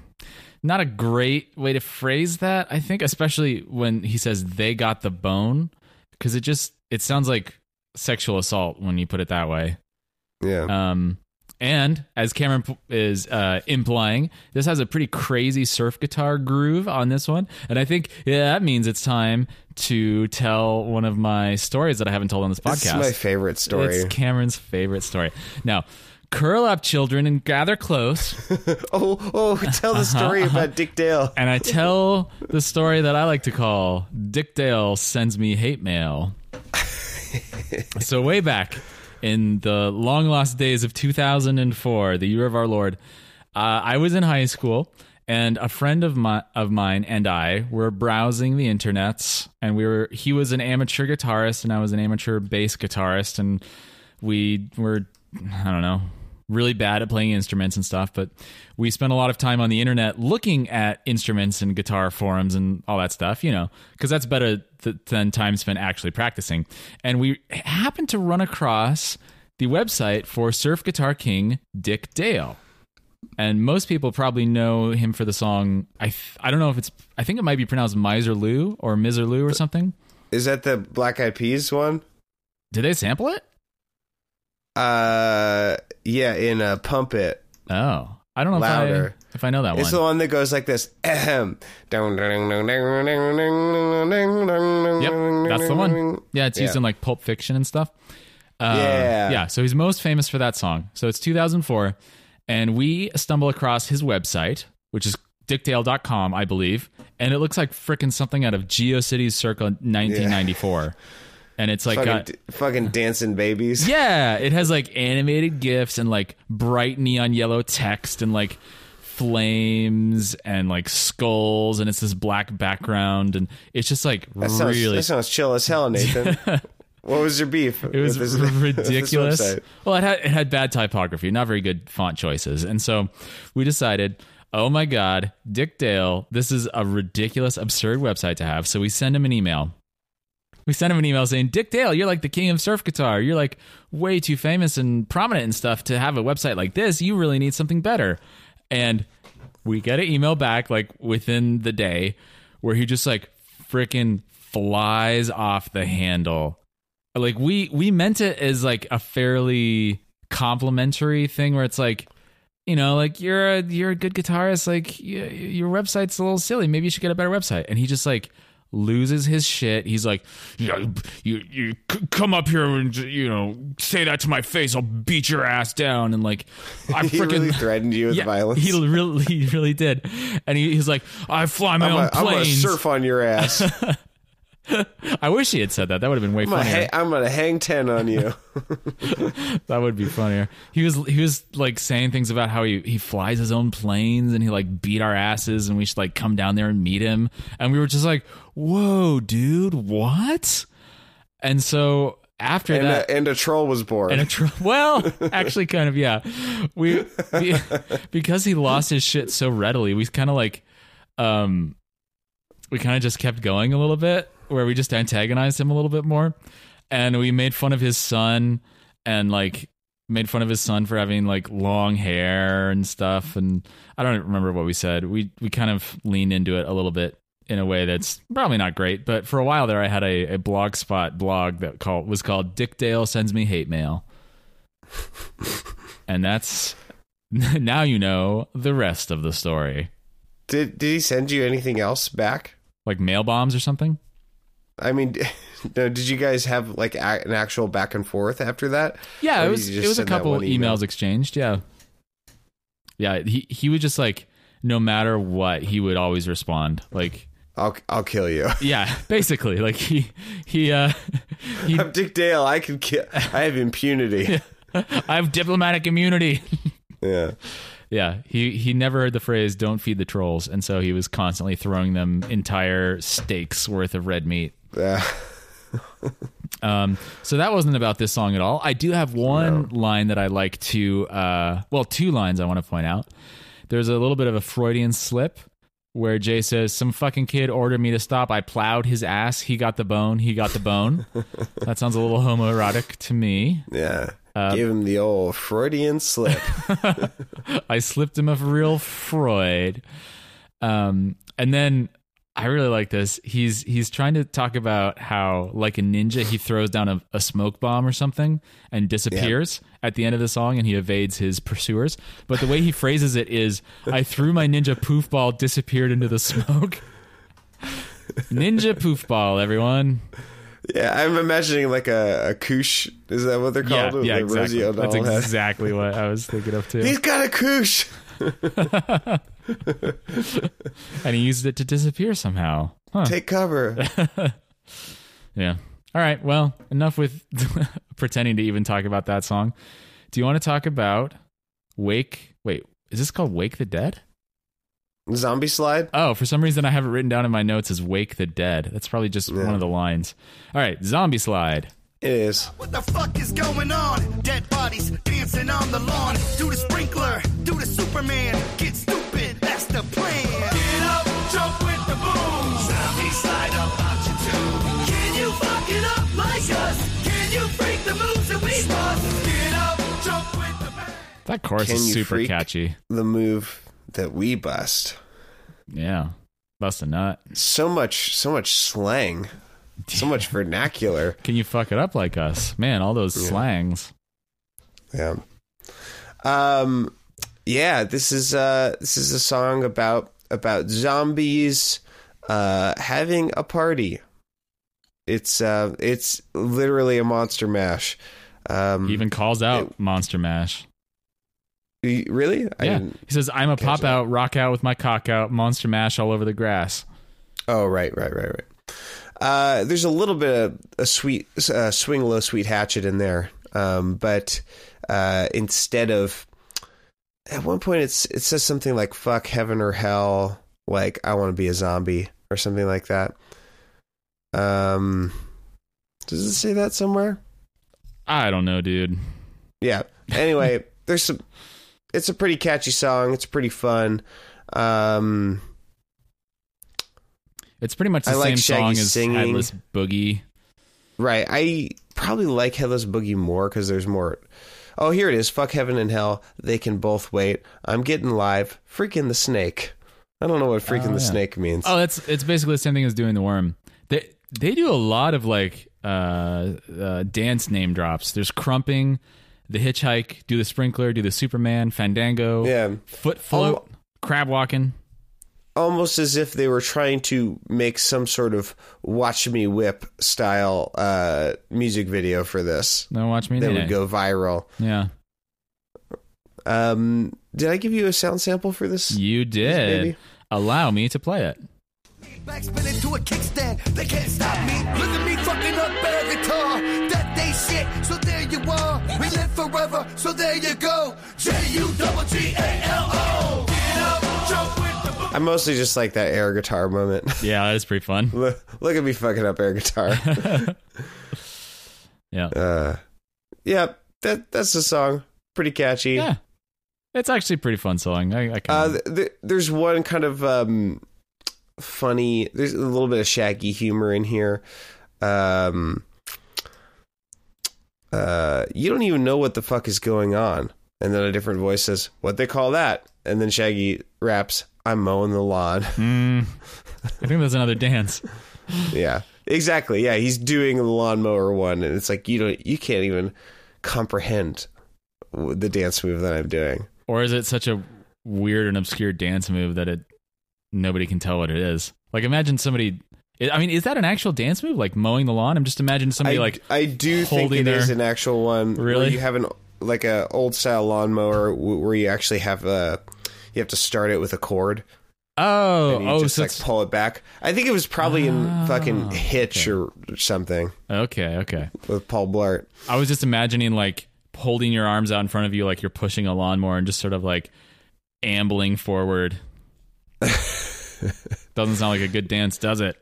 not a great way to phrase that, I think, especially when he says they got the bone, because it just it sounds like sexual assault when you put it that way. Yeah. Um, and as Cameron is uh, implying, this has a pretty crazy surf guitar groove on this one, and I think yeah, that means it's time to tell one of my stories that I haven't told on this podcast. this is podcast. my favorite story. It's Cameron's favorite story. Now, curl up, children, and gather close. oh, oh, tell the story about Dick Dale. and I tell the story that I like to call Dick Dale sends me hate mail. so way back in the long lost days of 2004, the year of our Lord, uh, I was in high school. And a friend of my of mine and I were browsing the internets, and we were. He was an amateur guitarist, and I was an amateur bass guitarist, and we were, I don't know, really bad at playing instruments and stuff, but we spent a lot of time on the internet looking at instruments and guitar forums and all that stuff, you know, because that's better th- than time spent actually practicing. And we happened to run across the website for Surf Guitar King Dick Dale. And most people probably know him for the song. I th- I don't know if it's. I think it might be pronounced Miser Lou or Miser Lou or something. Is that the Black Eyed Peas one? Did they sample it? Uh, yeah, in uh, Pump It. Oh, I don't know Louder. if I if I know that It's one. It's the one that goes like this. Ahem. Yep, that's the one. Yeah, it's used Yeah. in like Pulp Fiction and stuff. Uh, Yeah. yeah. So he's most famous for that song. So it's 2004, and we stumble across his website, which is dickdale.com, I believe, and it looks like frickin' something out of GeoCities circa 1994, and it's like Fucking, got. fucking dancing babies. Yeah, it has like animated gifs and like bright neon yellow text and like flames and like skulls and it's this black background and it's just like That sounds, really that sounds chill as hell, Nathan. what was your beef? it was this- ridiculous. well, it had it had bad typography, not very good font choices, and so we decided, oh my god, Dick Dale, this is a ridiculous, absurd website to have. So we send him an email. We sent him an email saying, Dick Dale, you're like the king of surf guitar. You're like way too famous and prominent and stuff to have a website like this. You really need something better. And we get an email back like within the day where he just like freaking flies off the handle. Like we we meant it as like a fairly complimentary thing where it's like you know like you're a you're a good guitarist like y- your website's a little silly maybe you should get a better website and he just like loses his shit. He's like yeah, you you come up here and you know say that to my face. I'll beat your ass down. And like I He freaking really threatened you with yeah, violence. He really, he really did, and he, he's like, "I fly my I'm own gonna- I'm gonna surf on your ass. I wish he had said that. That would have been way I'm funnier. ha- I'm gonna hang ten on you. that would be funnier. He was he was like saying things about how he he flies his own planes and he like beat our asses and we should like come down there and meet him. And we were just like, "Whoa, dude, what?" And so after and, that, a, and a troll was born. and a tr- well, actually, kind of, yeah. We, we because he lost his shit so readily, we kind of like, um, we kind of just kept going a little bit, where we just antagonized him a little bit more, and we made fun of his son, and like made fun of his son for having like long hair and stuff, and I don't remember what we said. We we kind of leaned into it a little bit in a way that's probably not great. But for a while there, I had a, a blogspot blog that called was called Dick Dale sends me hate mail, and that's now you know the rest of the story, did did he send you anything else back? like mail bombs or something. I mean, did you guys have like a- an actual back and forth after that? Yeah, it was it was a couple email? emails exchanged. Yeah, yeah. He he would just like no matter what, he would always respond. Like I'll I'll kill you. yeah, basically. Like he he uh he I'm Dick Dale. I can kill. I have impunity. I have diplomatic immunity. yeah. Yeah, he he never heard the phrase "don't feed the trolls," and so he was constantly throwing them entire steaks worth of red meat. Yeah. Um, so that wasn't about this song at all. I do have one line that I like to, uh, well, two lines I want to point out. There's a little bit of a Freudian slip where Jay says, "Some fucking kid ordered me to stop. I plowed his ass. He got the bone. He got the bone." that sounds a little homoerotic to me. Yeah. Uh, Give him the old Freudian slip. I slipped him a real Freud. Um, and then I really like this. He's he's trying to talk about how, like a ninja, he throws down a, a smoke bomb or something and disappears at the end of the song, and he evades his pursuers. But the way he phrases it is, "I threw my ninja poof ball, disappeared into the smoke." ninja poof ball, everyone. yeah, I'm imagining like a, a koosh. Is that what they're called? yeah, The exactly. That's exactly what I was thinking of too. He's got a koosh. and he used it to disappear somehow. Huh. Take cover. Yeah. All right. Well, enough with pretending to even talk about that song. Do you want to talk about Wake? Wait, is this called Wake the Dead? Zombie slide. Oh, for some reason I have it written down in my notes as Wake the Dead. That's probably just one of the lines. All right, Zombie Slide. It is. What the fuck is going on? Dead bodies dancing on the lawn. Do the sprinkler, do the Superman. Get stupid, that's the plan. Get up, jump with the boom. Zombie slide up option two. Can you fuck it up like us? Can you freak the moves that we bust? Get up, jump with the bang. That chorus Can is you super freak? catchy. The move that we bust. Yeah. Bust a nut. So much, so much slang. So much vernacular. Can you fuck it up like us? Man, all those slangs. Yeah. Um yeah, this is uh this is a song about about zombies uh having a party. It's uh it's literally a monster mash. Um He even calls out Monster Mash. really? I Yeah. He says, I'm a pop that. out, rock out with my cock out, monster mash all over the grass. Oh, right, right, right, right. Uh, there's a little bit of a sweet uh, swing low, sweet hatchet in there, um, but uh, instead of at one point, it's it says something like "fuck heaven or hell," like "I want to be a zombie" or something like that. Um, does it say that somewhere? I don't know, dude. Yeah. Anyway, there's some. It's a pretty catchy song. It's pretty fun. Um, It's pretty much the I like same song Shaggy as singing. Headless Boogie. Right. I probably like Headless Boogie more because there's more. Oh, here it is. Fuck heaven and hell. They can both wait. I'm getting live. Freaking the snake. I don't know what freaking Oh, the snake means. Oh, it's it's basically the same thing as doing the worm. They, they do a lot of like uh, uh, dance name drops. There's crumping, the hitchhike, do the sprinkler, do the Superman, Fandango, Yeah. foot float, crab walking. Almost as if they were trying to make some sort of "Watch Me Whip" style uh, music video for this No, watch me. that Nay would go viral. Yeah, Um, did I give you a sound sample for this? you did. baby. Allow me to play it. Back spinning to a kickstand, they can't stop me. Look at me fucking up air guitar. That they shit, so there you are. We live forever, so there you go. J U double G A I mostly just like that air guitar moment. Yeah, that is pretty fun. look, look at me fucking up air guitar. Yeah, uh, yeah, that that's the song. Pretty catchy. yeah. It's actually a pretty fun song. I, I Uh, th- there's one kind of um, funny. There's a little bit of shaggy humor in here. Um, uh, you don't even know what the fuck is going on, and then a different voice says, "What they call that?" And then Shaggy raps, "I'm mowing the lawn." Mm, I think there's another dance. yeah, exactly. Yeah, he's doing the lawnmower one, and it's like you don't, you can't even comprehend the dance move that I'm doing. Or is it such a weird and obscure dance move that it nobody can tell what it is? Like, imagine somebody. I mean, is that an actual dance move? Like mowing the lawn? I'm just imagining somebody I, like I do think it is their- an actual one. Really? you have an like a old style lawnmower where you actually have a you have to start it with a cord oh and you oh just so like it's, pull it back. I think it was probably in Ah, fucking Hitch or something okay okay. with Paul Blart. I was just imagining like holding your arms out in front of you like you're pushing a lawnmower and just sort of like ambling forward. Doesn't sound like a good dance, does it?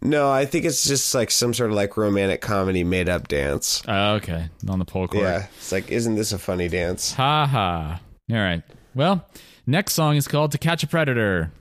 No, I think it's just like some sort of like romantic comedy made up dance. Oh, okay, on the pole cord. Yeah, it's like, isn't this a funny dance? Ha ha. All right. Well, next song is called "To Catch a Predator."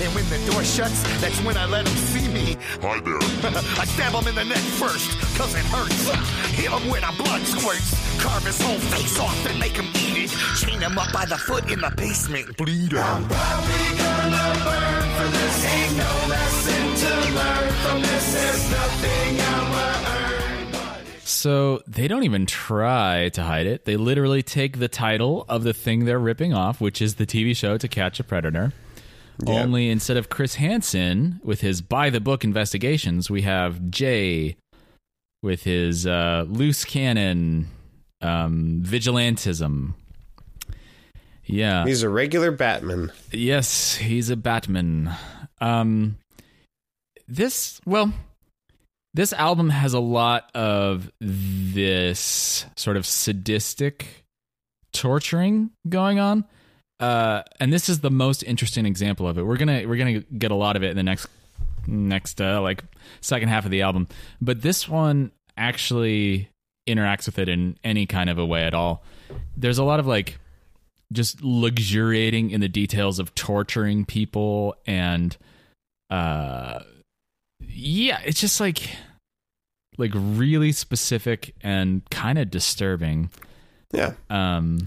And when the door shuts, that's when I let him see me. Hi there. I stab him in the neck first, cause it hurts. Hit him where the blood squirts. Carve his whole face off and make him eat it. Chain him up by the foot in the basement. Bleed out. probably gonna burn for this. Ain't no lesson to learn from this. There's nothing I'ma earn. So they don't even try to hide it. They literally take the title of the thing they're ripping off, which is the TV show To Catch a Predator. Only instead of Chris Hansen with his by the book investigations, we have Jay with his uh, loose cannon um, vigilantism. Yeah. He's a regular Batman. Yes, he's a Batman. Um, this well, this album has a lot of this sort of sadistic torturing going on, uh, and this is the most interesting example of it. We're gonna we're gonna get a lot of it in the next next uh, like second half of the album, but this one actually interacts with it in any kind of a way at all. There's a lot of like just luxuriating in the details of torturing people and uh yeah it's just like like really specific and kind of disturbing Yeah. um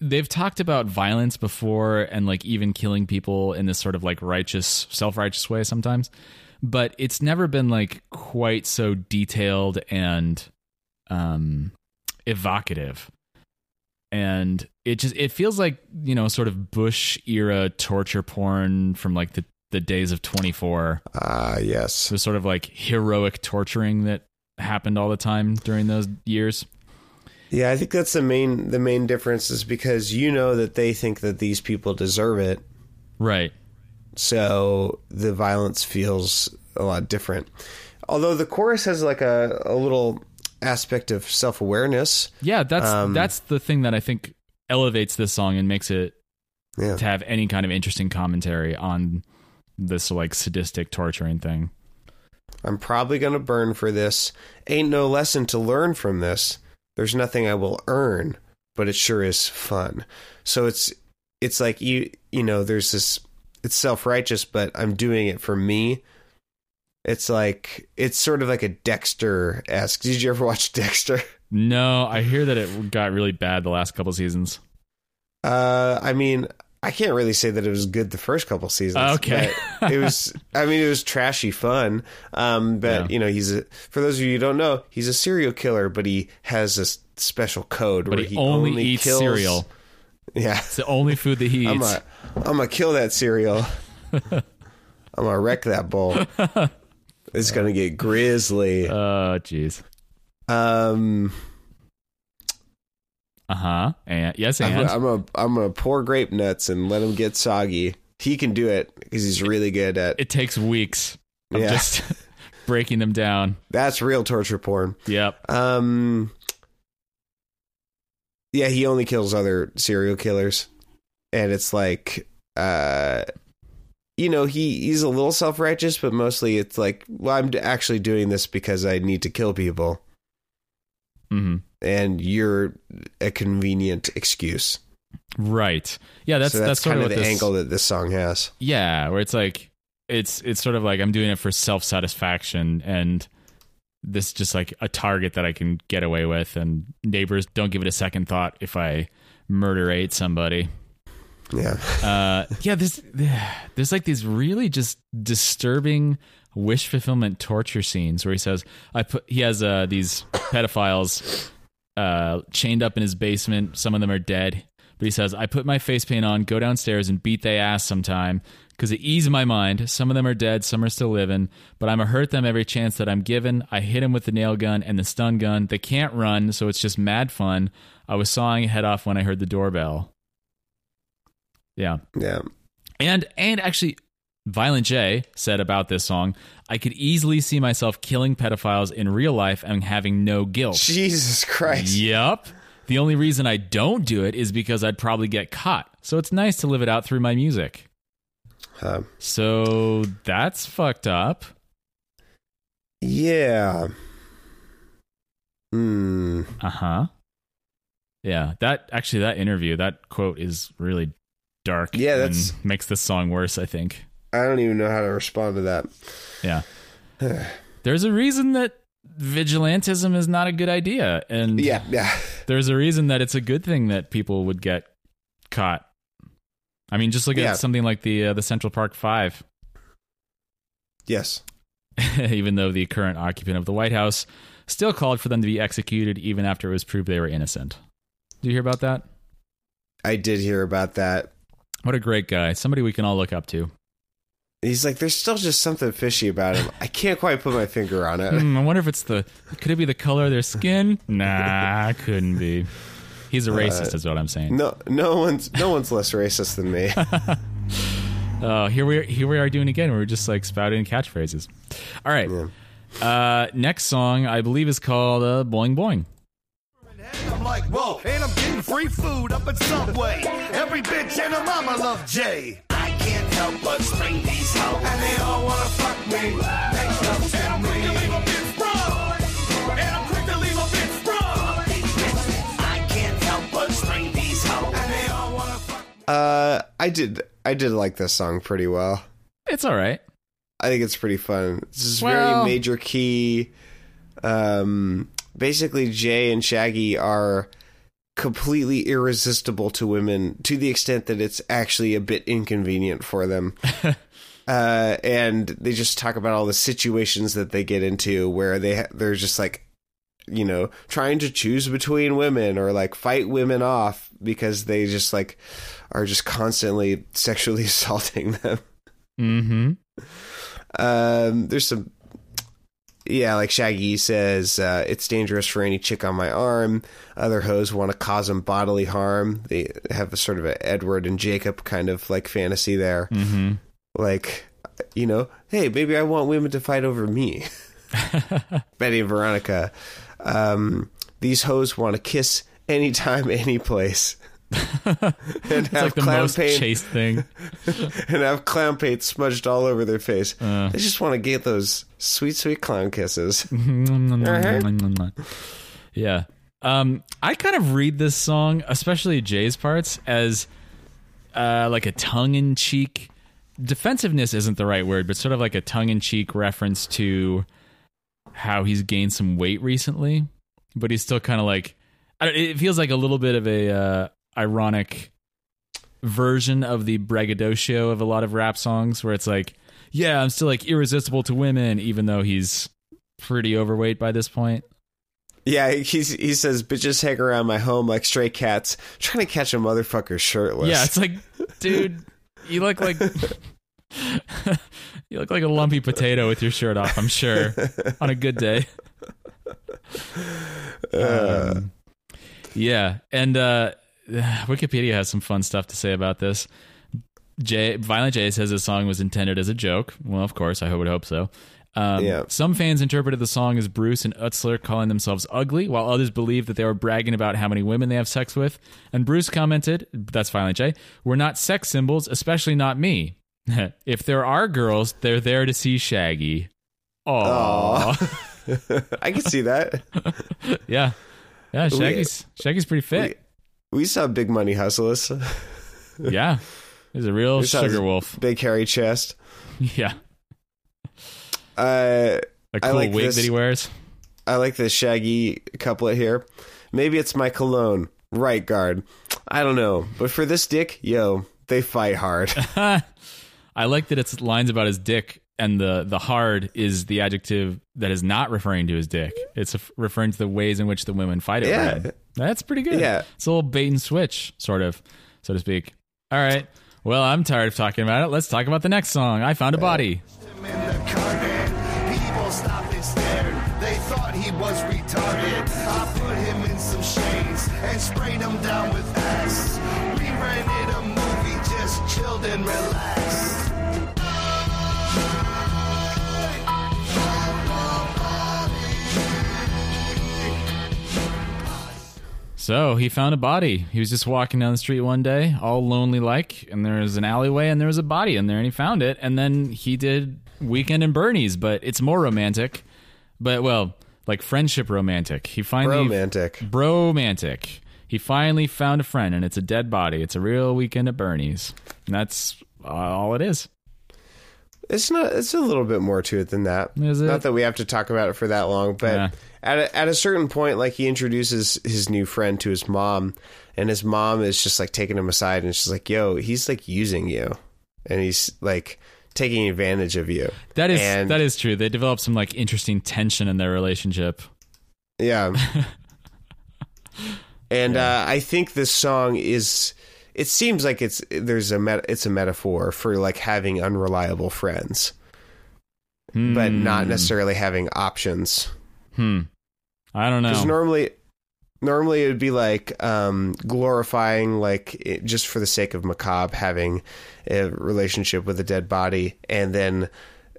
they've talked about violence before and like even killing people in this sort of like righteous self-righteous way sometimes but it's never been like quite so detailed and um evocative and it just it feels like you know sort of bush era torture porn from like the the days of 24 Ah, yes. The sort of like heroic torturing that happened all the time during those years Yeah, I think that's the main the main difference is because you know that they think that these people deserve it, right so the violence feels a lot different. Although the chorus has like a, a little aspect of self awareness. Yeah, that's Um, that's the thing that I think elevates this song and makes it Yeah. to have any kind of interesting commentary on this like sadistic torturing thing. I'm probably gonna burn for this. Ain't no lesson to learn from this. There's nothing I will earn, but it sure is fun. So it's it's like you you know, there's this it's self righteous, but I'm doing it for me. It's like it's sort of like a Dexter esque. Did you ever watch Dexter? No, I hear that it got really bad the last couple seasons. Uh, I mean, I can't really say that it was good the first couple seasons. Okay. it was. I mean, it was trashy fun. Um, but Yeah. you know, he's a. For those of you who don't know, he's a serial killer, but he has a special code But where he, only, eats kills, cereal. Yeah, It's the only food that he I'm eats. I'm gonna kill that cereal. I'm gonna wreck that bowl. It's gonna get grisly. Oh, jeez. Um, Uh huh. And yes, I'm, and I'm gonna I'm gonna pour grape nuts and let him get soggy. He can do it because he's really good at. it takes weeks of Yeah. just breaking them down. That's real torture porn. Yep. Um, yeah, he only kills other serial killers, and it's like, uh, you know, he he's a little self righteous, but mostly it's like, well, I'm actually doing this because I need to kill people, hmm and you're a convenient excuse. Right. Yeah. That's so that's, that's, sort kind of the this, angle that this song has. Yeah, where it's like it's it's sort of like I'm doing it for self satisfaction and this is just like a target that I can get away with and neighbors don't give it a second thought if I murderate somebody. Yeah, Uh yeah, there's there's like these really just disturbing wish fulfillment torture scenes where he says I put he has uh these pedophiles uh chained up in his basement, some of them are dead. But he says, I put my face paint on, go downstairs and beat they ass sometime because it eases my mind. Some of them are dead, some are still living, but I'm going to hurt them every chance that I'm given. I hit him with the nail gun and the stun gun. They can't run, so it's just mad fun. I was sawing a head off when I heard the doorbell. Yeah. yeah. And and actually Violent J said about this song, I could easily see myself killing pedophiles in real life and having no guilt. Jesus Christ. Yep. The only reason I don't do it is because I'd probably get caught. So it's nice to live it out through my music. Uh, So that's fucked up. yeah. Hmm. Uh huh. Yeah, that actually that interview, that quote is really dark. Yeah, that's- and makes this song worse. I think. I don't even know how to respond to that. Yeah. There's a reason that vigilantism is not a good idea, and Yeah, yeah. there's a reason that it's a good thing that people would get caught. I mean, just look Yeah. at something like the uh, the Central Park Five. Yes. even though the current occupant of the White House still called for them to be executed even after it was proved they were innocent. Do you hear about that? I did hear about that. What a great guy. Somebody we can all look up to. He's like, there's still just something fishy about him. I can't quite put my finger on it. Hmm, I wonder if it's the. Could it be the color of their skin? Nah, couldn't be. He's a racist, is what I'm saying. No, no one's no one's less racist than me. Oh, here we are, here we are doing again. We're just like spouting catchphrases. All right. Uh, next song I believe is called uh, "Boing Boing." I'm like, whoa, and I'm getting free food up at Subway. Every bitch and her mama love Jay. I help but spring these hoes. And they all wanna fuck me. Make love to me. And I'm quick to leave a bitch broke. I can't help but spring these hoes. And they all wanna fuck me. Uh, I did I did like this song pretty well. It's all right. I think it's pretty fun. This is Well- very major key. Um, basically, Jay and Shaggy are completely irresistible to women to the extent that it's actually a bit inconvenient for them. uh, and they just talk about all the situations that they get into where they ha- they're just like, you know, trying to choose between women or like fight women off because they just like are just constantly sexually assaulting them Mm-hmm. um, there's some yeah like shaggy says uh, it's dangerous for any chick on my arm. Other hoes want to cause him bodily harm. They have a sort of a edward and jacob kind of like fantasy there. Mm-hmm. like you know hey maybe i want women to fight over me. Betty and veronica um, these hoes want to kiss anytime any place and It's like the clown most paint thing. and have clown paint smudged all over their face. Uh. they just want to get those sweet, sweet clown kisses. yeah. Um, I kind of read this song, especially Jay's parts, as uh, like a tongue in cheek. Defensiveness isn't the right word, but sort of like a tongue in cheek reference to how he's gained some weight recently, but he's still kind of like. I don't, it feels like a little bit of a uh, ironic version of the braggadocio of a lot of rap songs where it's like, yeah, I'm still like irresistible to women, even though he's pretty overweight by this point. Yeah, he's, he says, bitches hang around my home like stray cats, trying to catch a motherfucker shirtless. Yeah, it's like, dude, you look like you look like a lumpy potato with your shirt off. I'm sure on a good day. Um, yeah, and uh, Wikipedia has some fun stuff to say about this. Jay, Violent J says the song was intended as a joke. Well, of course, I would hope so. Um, Yeah. Some fans interpreted the song as Bruce and Utsler calling themselves ugly, while others believed that they were bragging about how many women they have sex with. And Bruce commented, that's Violent J, we're not sex symbols, especially not me. if there are girls, they're there to see Shaggy. Aww. I can see that. yeah. Yeah, Shaggy's Shaggy's pretty fit. We saw Big Money Hustlers, yeah. He's a real his- sugar wolf. big hairy chest. Yeah. Uh, A cool like wig this. that he wears. I like the shaggy couplet here. Maybe it's my cologne, right guard. I don't know, but for this dick, yo, they fight hard. I like that it's lines about his dick, and the the hard is the adjective that is not referring to his dick. It's referring to the ways in which the women fight it. Yeah. him. That's pretty good. Yeah. it's a little bait and switch, sort of, so to speak. All right. Well, I'm tired of talking about it. Let's talk about the next song. I found a body. So he found a body. He was just walking down the street one day, all lonely like, and there was an alleyway and there was a body in there, and he found it. And then he did Weekend in Bernie's, but it's more romantic. But well, like friendship romantic. He finally Romantic. bromantic. He finally found a friend, and it's a dead body. It's a real Weekend at Bernie's, and that's all it is. It's not. It's a little bit more to it than that. Is it? Not that we have to talk about it for that long, but Yeah. At a, at a certain point, like he introduces his new friend to his mom, and his mom is just like taking him aside, and she's like, "Yo, he's like using you, and he's like taking advantage of you." That is And- that is true. They develop some like interesting tension in their relationship. Yeah. and Uh, I think this song is. It seems like it's there's a met, it's a metaphor for like having unreliable friends, but not Hmm. necessarily having options. Hmm. I don't Because know. normally, normally it would be like um, glorifying, like it, just for the sake of macabre, having a relationship with a dead body, and then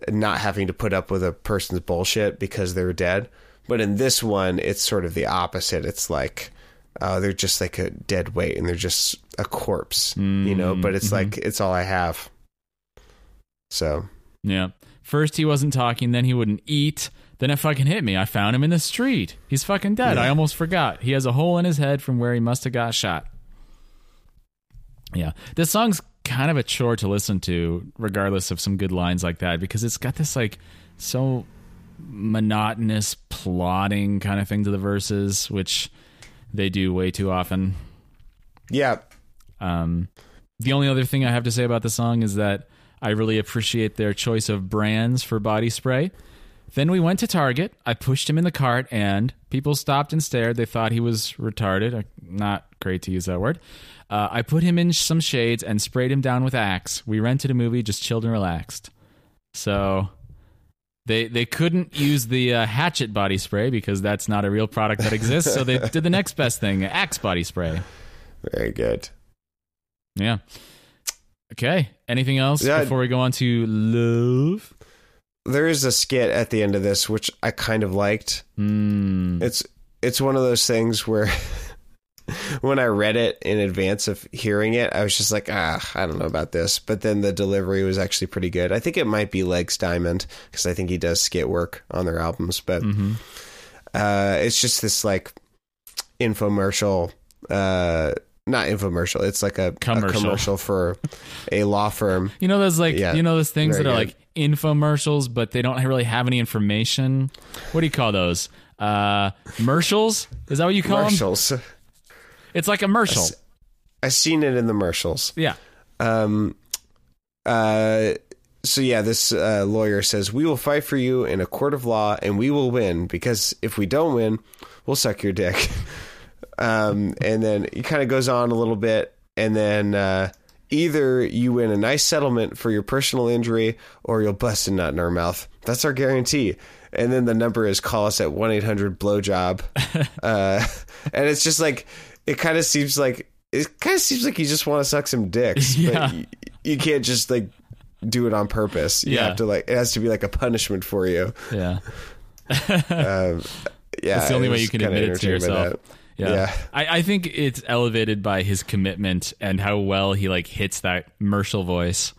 not having to put up with a person's bullshit because they're dead. But in this one, it's sort of the opposite. It's like uh, they're just like a dead weight, and they're just a corpse, you know. But it's like it's all I have. So Yeah. First he wasn't talking, then he wouldn't eat. Then it fucking hit me. I found him in the street. He's fucking dead. I almost forgot. He has a hole in his head from where he must have got shot. Yeah. This song's kind of a chore to listen to, regardless of some good lines like that, because it's got this like so monotonous plotting kind of thing to the verses, which they do way too often. yeah, Um, the only other thing I have to say about the song is that I really appreciate their choice of brands for body spray. Then we went to Target. I pushed him in the cart, and people stopped and stared. They thought he was retarded. Uh, Not great to use that word. Uh, I put him in some shades and sprayed him down with Axe. We rented a movie, just chilled and relaxed. So they they couldn't use the uh, Hatchet body spray because that's not a real product that exists. so they did the next best thing, Axe body spray. very good. Yeah. Okay. Anything else Yeah. before we go on to love? There is a skit at the end of this which I kind of liked. Hmm. It's it's one of those things where when I read it in advance of hearing it, I was just like, ah, I don't know about this. But then the delivery was actually pretty good. I think it might be Legz Diamond because I think he does skit work on their albums. But uh, it's just this like infomercial. Uh, not infomercial. It's like a a Commercial. commercial for a law firm. You know those like Yeah. you know those things that are good. like infomercials, but they don't really have any information. What do you call those? Uh, commercials? Is that what you call them? Commercials. It's like a commercial. I seen it in the commercials. Yeah. Um, uh, so yeah, this uh, lawyer says we will fight for you in a court of law, and we will win because if we don't win, we'll suck your dick. um, and then he kind of goes on a little bit, and then uh, either you win a nice settlement for your personal injury, or you'll bust a nut in our mouth. That's our guarantee. And then the number is call us at one eight hundred blowjob, uh, and it's just like it kind of seems like it kind of seems like you just want to suck some dicks, Yeah. but you, you can't just like do it on purpose. You Yeah. have to like it has to be like a punishment for you. Yeah. Um, yeah, It's the only way you can admit it to yourself. That. Yeah. Yeah. I, I think it's elevated by his commitment and how well he like hits that Mercial voice.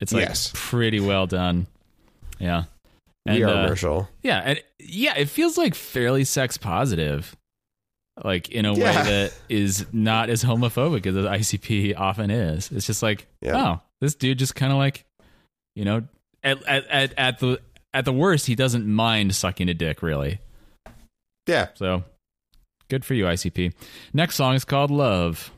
It's like Yes. pretty well done. Yeah. We are uh, Marshall. Yeah, and yeah, it feels like fairly sex positive. Like in a way that is not as homophobic as the ICP often is. It's just like, Yeah. oh, this dude just kind of like, you know, at, at at at the at the worst, he doesn't mind sucking a dick, really. Yeah, So, good for you, ICP. Next song is called Love.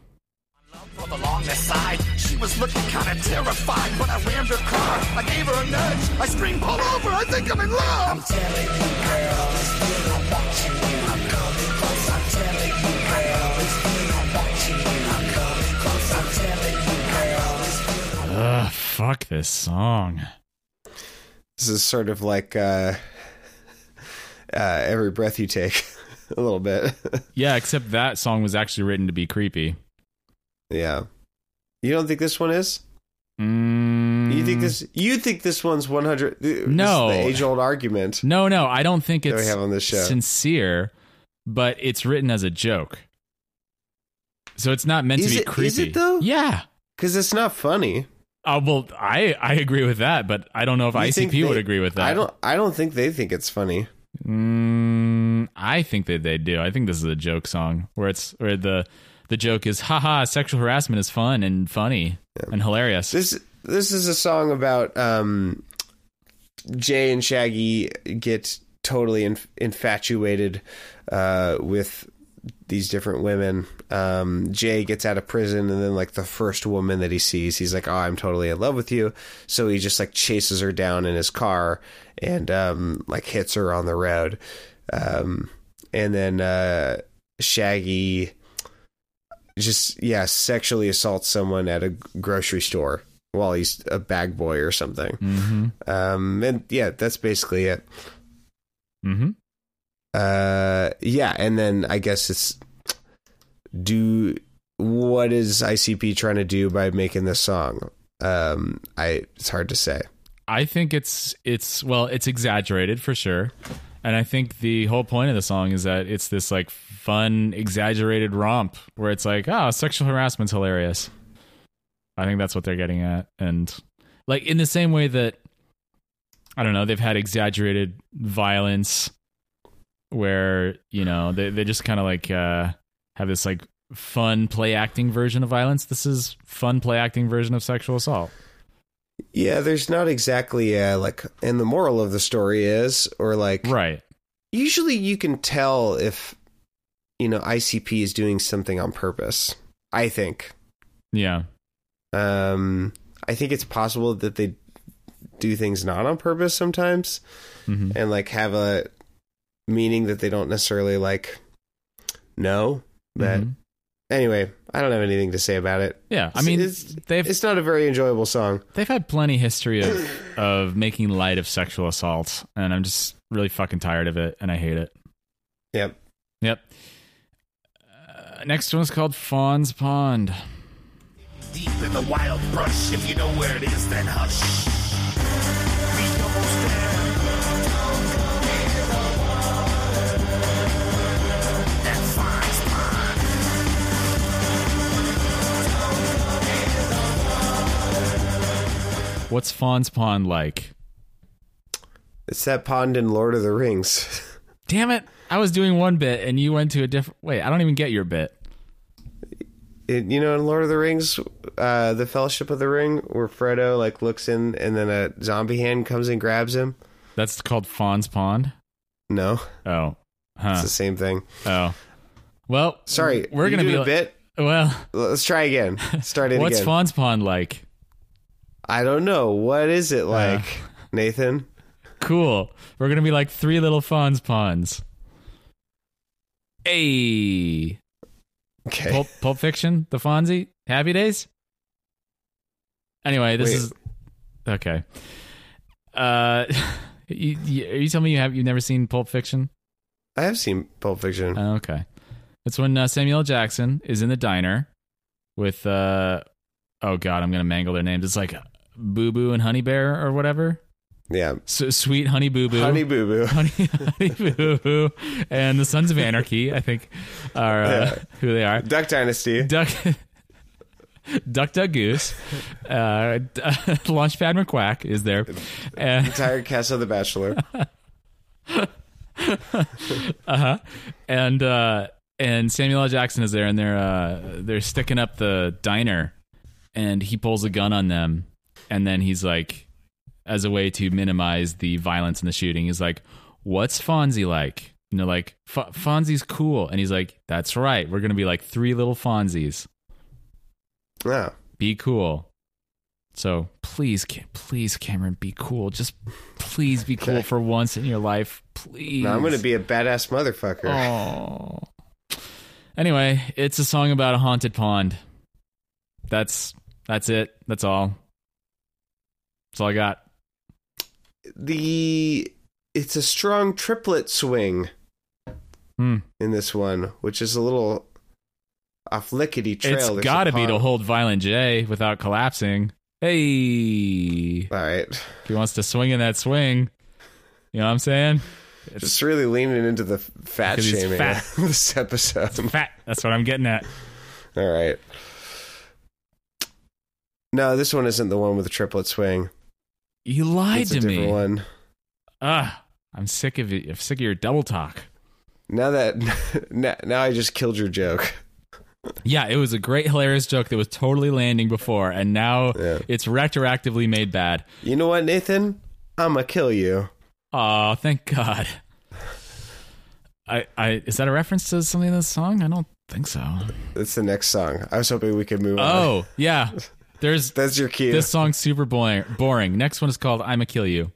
From along the side, she was looking kinda terrified, but I rammed her car. I gave her a nudge. I screamed, pull over, I think I'm in love. I'm telling you, girl, this thing I want you. I'm coming close, I'm telling you, girl, this thing I want you. I'm coming close, I'm telling you, girl, this thing I Ugh, fuck this song. this is sort of like uh, uh, every breath you take, a little bit. Yeah, except that song was actually written to be creepy. yeah, you don't think this one is? Mm, You think this? You think this one's one hundred? No. the age old argument No, no, I don't think it's we have on this show. sincere, but it's written as a joke. So it's not meant Is to be it- creepy. is it, though? Yeah. Because it's not funny. Oh well, I I agree with that, but I don't know if You ICP would agree with that. I don't. I don't think they think it's funny. Mm, I think that they do. I think this is a joke song where it's where the the joke is, haha, sexual harassment is fun and funny and hilarious. This this is a song about um, Jay and Shaggy get totally inf- infatuated uh, with these different women. Um, Jay gets out of prison, and then like the first woman that he sees, he's like, "Oh, I'm totally in love with you." So he just like chases her down in his car and um, like hits her on the road. Um, and then uh, Shaggy just yeah sexually assaults someone at a grocery store while he's a bag boy or something. mm-hmm. Um, and yeah, that's basically it. Mm-hmm. Uh, yeah, and then I guess it's do what is ICP trying to do by making this song? Um, I it's hard to say. I think it's it's well, it's exaggerated for sure. And I think the whole point of the song is that it's this like fun, exaggerated romp where it's like, oh, sexual harassment's hilarious. I think that's what they're getting at. And like in the same way that I don't know, they've had exaggerated violence where, you know, they they just kind of like uh have this like fun play acting version of violence. This is fun play acting version of sexual assault. Yeah, there's not exactly uh, like, and the moral of the story is, or like, Right. usually you can tell if you know ICP is doing something on purpose. I think. Yeah. Um, I think it's possible that they do things not on purpose sometimes, Mhm. and like have a meaning that they don't necessarily like know. But Mhm. anyway, I don't have anything to say about it. Yeah, I mean, it's, they've it's not a very enjoyable song. they've had plenty history of of making light of sexual assault, and I'm just really fucking tired of it, and I hate it. Yep. Yep. Uh, next one's called Fawn's Pond. Deep in the wild brush, if you know where it is, then hush. What's Fawn's Pond like? It's that pond in Lord of the Rings. Damn it! I was doing one bit, and you went to a different. Wait, I don't even get your bit. It, you know, in Lord of the Rings, uh, the Fellowship of the Ring, where Frodo like looks in, and then a zombie hand comes and grabs him. That's called Fawn's Pond. No, Oh, it's the same thing. Oh, well, Sorry, we're gonna be a bit. Well, Let's try again. Start it what's again. Fawn's Pond like? I don't know. What is it like, Nathan? Cool. We're gonna be like three little Fawn's pawns. Hey, Okay. Pulp, Pulp Fiction, The Fonzie, Happy Days. Anyway, this Wait. is okay. Uh, you, you, are you telling me you have you've never seen Pulp Fiction? I have seen Pulp Fiction. Oh, okay. It's when uh, Samuel Jackson is in the diner with uh oh god, I'm gonna mangle their names. It's like Boo Boo and Honey Bear or whatever. yeah. So, sweet Honey Boo Boo. Honey Boo Boo. Honey, Honey Boo Boo, and the Sons of Anarchy, I think, are uh, Yeah. who they are. Duck Dynasty. Duck, Duck, Duck, Goose, uh, Launchpad McQuack is there, Entire cast of The Bachelor. uh-huh. and uh, and Samuel L. Jackson is there, and they're uh, they're sticking up the diner, and he pulls a gun on them, and then he's like, as a way to minimize the violence in the shooting, he's like, "What's Fonzie like?" And they're like, "F- "Fonzie's cool," and he's like, "That's right, we're gonna be like three little Fonzies. Yeah. Be cool." So please, please, Cameron, be cool. Just please be cool for once in your life, please. Now I'm going to be a badass motherfucker. Oh. Anyway, it's a song about a haunted pond. That's that's it. That's all. That's all I got. The it's a strong triplet swing Hmm. in this one, which is a little off lickety trail. It's got to be to hold Violent J without collapsing. Hey, All right. if he wants to swing in that swing, you know what I'm saying? It's, Just really leaning into the fat shaming fat. this episode. Fat. That's what I'm getting at. All right. No, this one isn't the one with the triplet swing. You lied It's a to different me. one. Ah, I'm sick of it. I'm sick of your double talk. Now that now, now I just killed your joke. Yeah, it was a great, hilarious joke that was totally landing before, and now Yeah. it's retroactively made bad. You know what, Nathan? I'ma kill you. Oh, thank God. I, I is that a reference to something in this song? I don't think so. It's the next song. I was hoping we could move on. Oh, yeah. There's That's your cue. this song's super boring. Boring. Next one is called "I'ma Kill You."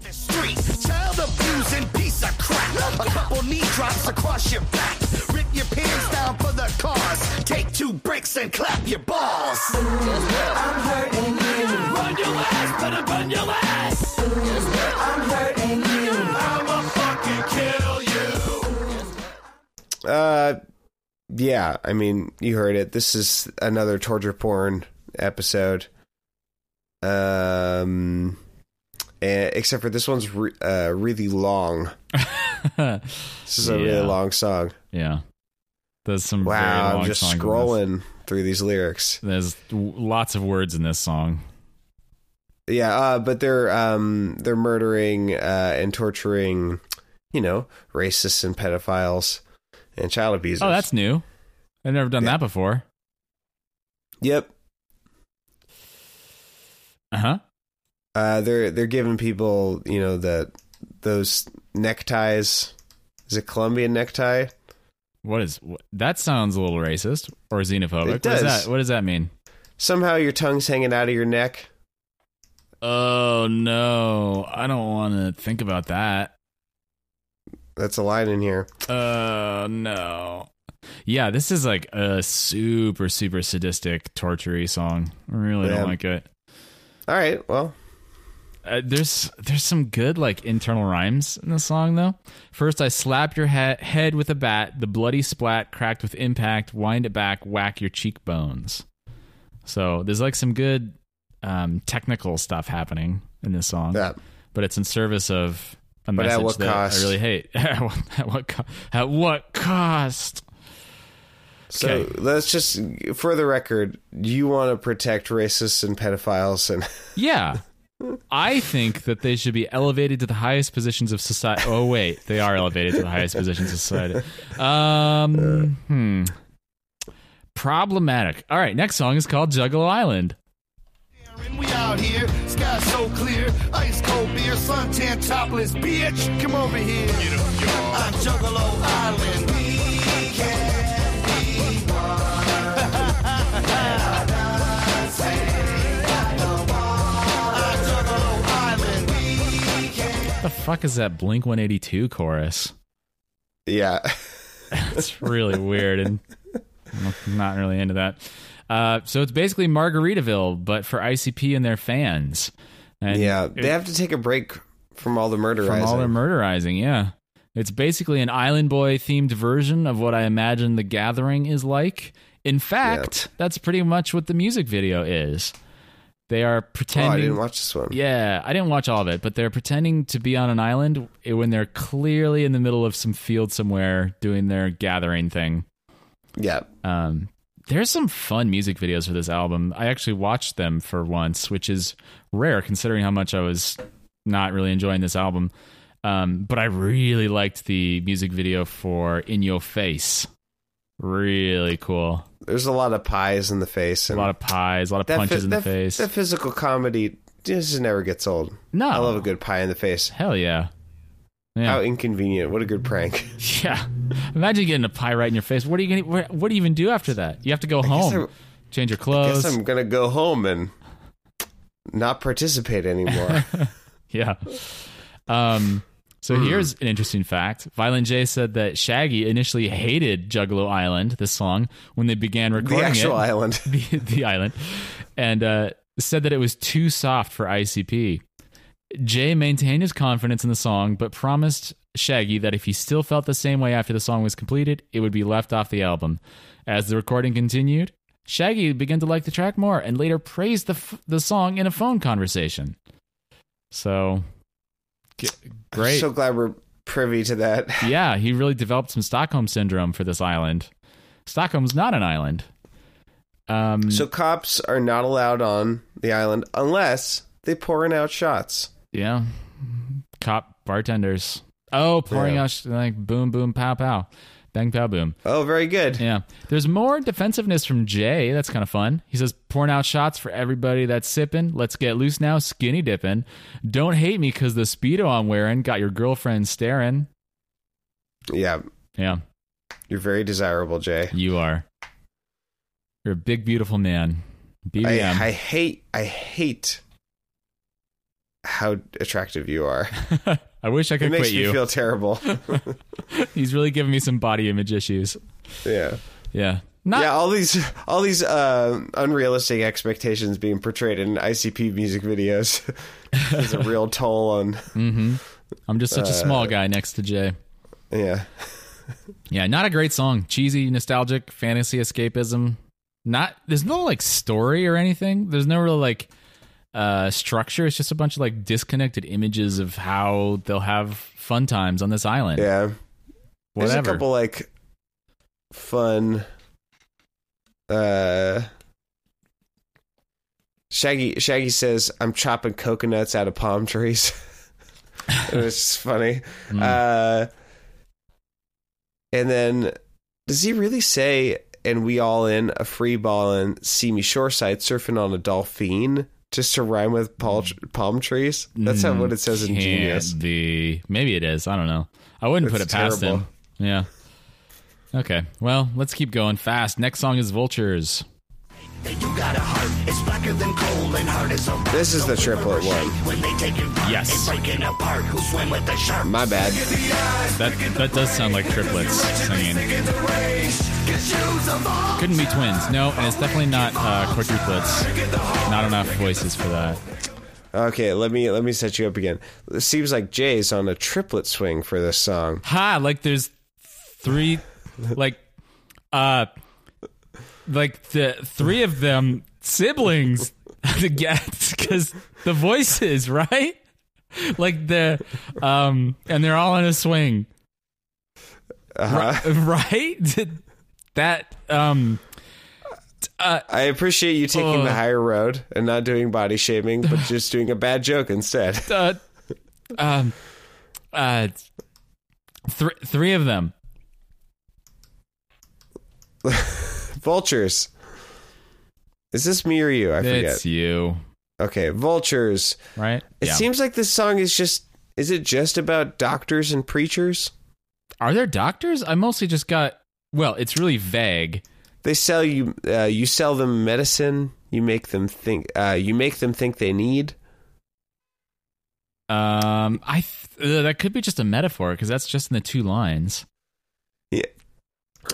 the street. Child abusing piece of crap. A couple knee drops across your back. Rip your pants down for the cause. Take two bricks and clap your balls. I'm hurting you. Run your ass, better run your ass. I'm hurting you. I'ma fucking kill you. Uh, yeah. I mean, you heard it. This is another torture porn episode. Um, eh, except for this one's re- uh, really long. This is a really long song. yeah. There's some Wow, I'm just scrolling through these lyrics. There's lots of words in this song. Yeah, uh, but they're um, they're murdering uh, and torturing, you know, racists and pedophiles and child abusers. Oh, that's new. I've never done Yeah. that before. yep. Uh huh. Uh, they're they're giving people, you know, the those neckties. Is it Colombian necktie? What is that? Sounds a little racist or xenophobic. It What does does. that? What does that mean? Somehow your tongue's hanging out of your neck. Oh no, I don't want to think about that. That's a line in here. Uh no. Yeah, this is like a super super sadistic tortury song. I really Yeah. don't like it. All right, well, Uh, there's there's some good like internal rhymes in the song though. First, I slap your he- head with a bat. The bloody splat cracked with impact. Wind it back. Whack your cheekbones. So there's like some good um, technical stuff happening in this song, yeah. but it's in service of a But at message what that cost? I really hate. at what at what, co- at what cost? So Okay. let's just, for the record, you want to protect racists and pedophiles, and Yeah. I think that they should be elevated to the highest positions of society. Oh wait, they are elevated to the highest positions of society. Um, hmm. Problematic. All right, next song is called Juggalo Island. We out here, sky so clear, ice cold beer, suntan topless, bitch. Come over here. On Juggalo Island, we can be one the fuck is that Blink 182 chorus? Yeah. it's really weird and I'm not really into that. Uh, so it's basically Margaritaville, but for ICP and their fans. And yeah, they it, have to take a break from all the murderizing. From all the murderizing, yeah it's basically an Island Boy themed version of what I imagine the Gathering is like. In fact, that's pretty much what the music video is. They are oh, I pretending. didn't watch this one. Yeah, I didn't watch all of it, but they're pretending to be on an island when they're clearly in the middle of some field somewhere doing their gathering thing. Yeah. Um, there's some fun music videos for this album. I actually watched them for once, which is rare considering how much I was not really enjoying this album. Um, but I really liked the music video for In Your Face. Really cool. There's a lot of pies in the face. A lot of pies, a lot of punches in the that- face. That physical comedy just never gets old. no, I love a good pie in the face. hell yeah. Yeah. How inconvenient. What a good prank. Yeah. Imagine getting a pie right in your face. What are you going to what, do you even do after that? You have to go guess home, I- change your guess clothes. I'm going to go home and not participate anymore. Yeah. Um so Hmm. here's an interesting fact. Violent J said that Shaggy initially hated Juggalo Island, this song, when they began recording the actual it. island. the, the island, and uh, said that it was too soft for ICP. Jay maintained his confidence in the song, but promised Shaggy that if he still felt the same way after the song was completed, it would be left off the album. As the recording continued, Shaggy began to like the track more and later praised the f- the song in a phone conversation. So, great. So glad we're privy to that. yeah, he really developed some Stockholm syndrome for this island. Stockholm's not an island. Um, So cops are not allowed on the island unless they pouring out shots. Yeah. Cop bartenders. Oh, pouring Yeah. out sh- like boom, boom, pow, pow. Bang, pow, boom. Oh, very good. Yeah. There's more defensiveness from Jay. That's kind of fun. He says, pouring out shots for everybody that's sipping. Let's get loose now, skinny dipping. Don't hate me because the Speedo I'm wearing got your girlfriend staring. Yeah, Yeah, you're very desirable, Jay. you are. You're a big, beautiful man. I, I hate, I hate how attractive you are. I wish I could It makes quit me you. feel terrible. He's really giving me some body image issues. yeah. Yeah. Not yeah, all these all these uh, unrealistic expectations being portrayed in ICP music videos is a real toll on. Mm-hmm. I'm just such a Uh, small guy next to Jay. Yeah, Yeah, not a great song. Cheesy, nostalgic, fantasy escapism. Not there's no like story or anything. There's no real like uh structure. It's just a bunch of like disconnected images of how they'll have fun times on this island. yeah. There's a Whatever. couple like fun. Uh, Shaggy Shaggy says, "I'm chopping coconuts out of palm trees." it was just funny. Hmm. Uh, and then, does he really say? And we all in a free ball and see me shoreside surfing on a dolphin just to rhyme with palm, palm trees. That's not what it says in mm, Can't Genius. be. Maybe it is. I don't know. I wouldn't put it It's past terrible. him. Yeah. Okay. Well, let's keep going fast. Next song is Vultures. This is the triplet one. When they take it apart, Yes. they breaking apart. Who swim with the shark? My bad. That that does sound like triplets singing. Couldn't be twins. No, and it's definitely not uh, quadruplets. Not enough voices for that. Okay, let me let me set you up again. It seems like Jay's on a triplet swing for this song. Ha! Like there's three, like, uh, like the three of them siblings the guests, because the voices, right? Like the, um, and they're all in a swing, Uh-huh. right? That, um, Uh, I appreciate you taking Uh. the higher road and not doing body shaming, but just doing a bad joke instead. uh, um, uh, three three of them. Vultures. Is this me or you? I forget. It's you, Okay, vultures. right? It seems like this song is just. Is it just about doctors and preachers? Are there doctors? I mostly just got. Well, it's really vague. They sell you. Uh, you sell them medicine. You make them think. Uh, you make them think they need. Um, I th- uh, that could be just a metaphor because that's just in the two lines. Yeah.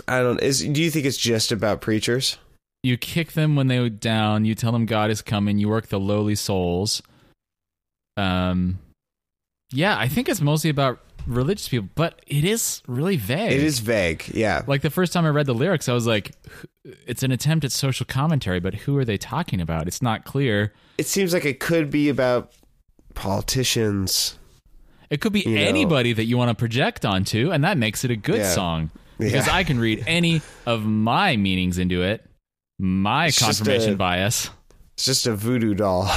I don't. Is do you think it's just about preachers? You kick them when they down. You tell them God is coming. You work the lowly souls. Um, yeah, I think it's mostly about religious people, but it is really vague. It is vague. Yeah. Like the first time I read the lyrics, I was like, it's an attempt at social commentary, but who are they talking about? It's not clear. It seems like it could be about politicians. It could be You know. anybody that you want to project onto, and that makes it a good Yeah. song. Because Yeah. I can read any of my meanings into it, my It's confirmation a- bias. It's just a voodoo doll.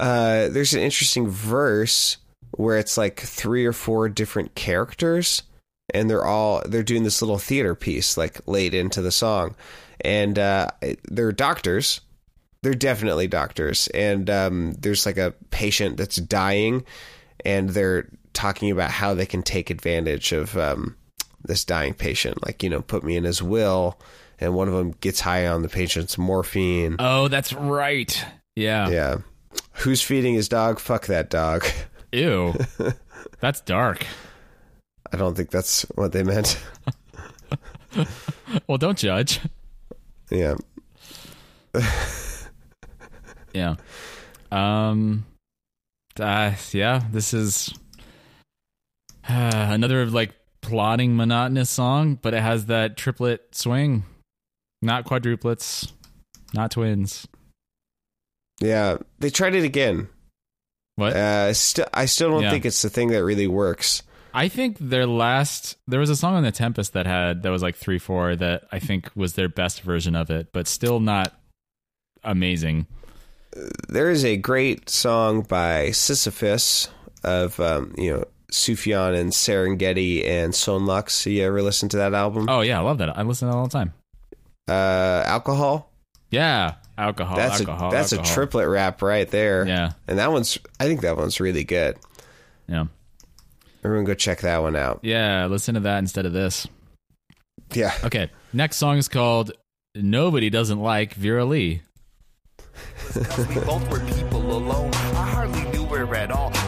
uh, there's an interesting verse where it's like three or four different characters, and they're all they're doing this little theater piece like late into the song, and uh, they're doctors. They're definitely doctors, and um, there's like a patient that's dying, and they're talking about how they can take advantage of um, this dying patient, like you know, put me in his will. And one of them gets high on the patient's morphine. Oh, that's right. Yeah. Yeah. Who's feeding his dog? Fuck that dog. Ew. that's dark. I don't think that's what they meant. Well, don't judge. Yeah. Yeah. Um. Uh, yeah. This is another like plodding, monotonous song, but it has that triplet swing, not quadruplets, not twins. Yeah. They tried it again. What? Uh, st- I still don't Yeah. think it's the thing that really works. I think their last there was a song on the Tempest that had that was like three four that I think was their best version of it, but still not amazing. There is a great song by Sisyphus of, um, you know, Sufjan and Serengeti and Son Lux. You ever listen to that album? Oh yeah, I love that. I listen to that all the time. Uh, Alcohol? Yeah, alcohol. that's alcohol. a that's alcohol. a triplet rap right there. Yeah, And that one's, I think that one's really good. yeah, Everyone go check that one out. yeah. Listen to that instead of this. Yeah. Okay, next song is called "Nobody Doesn't Like Vera Lee."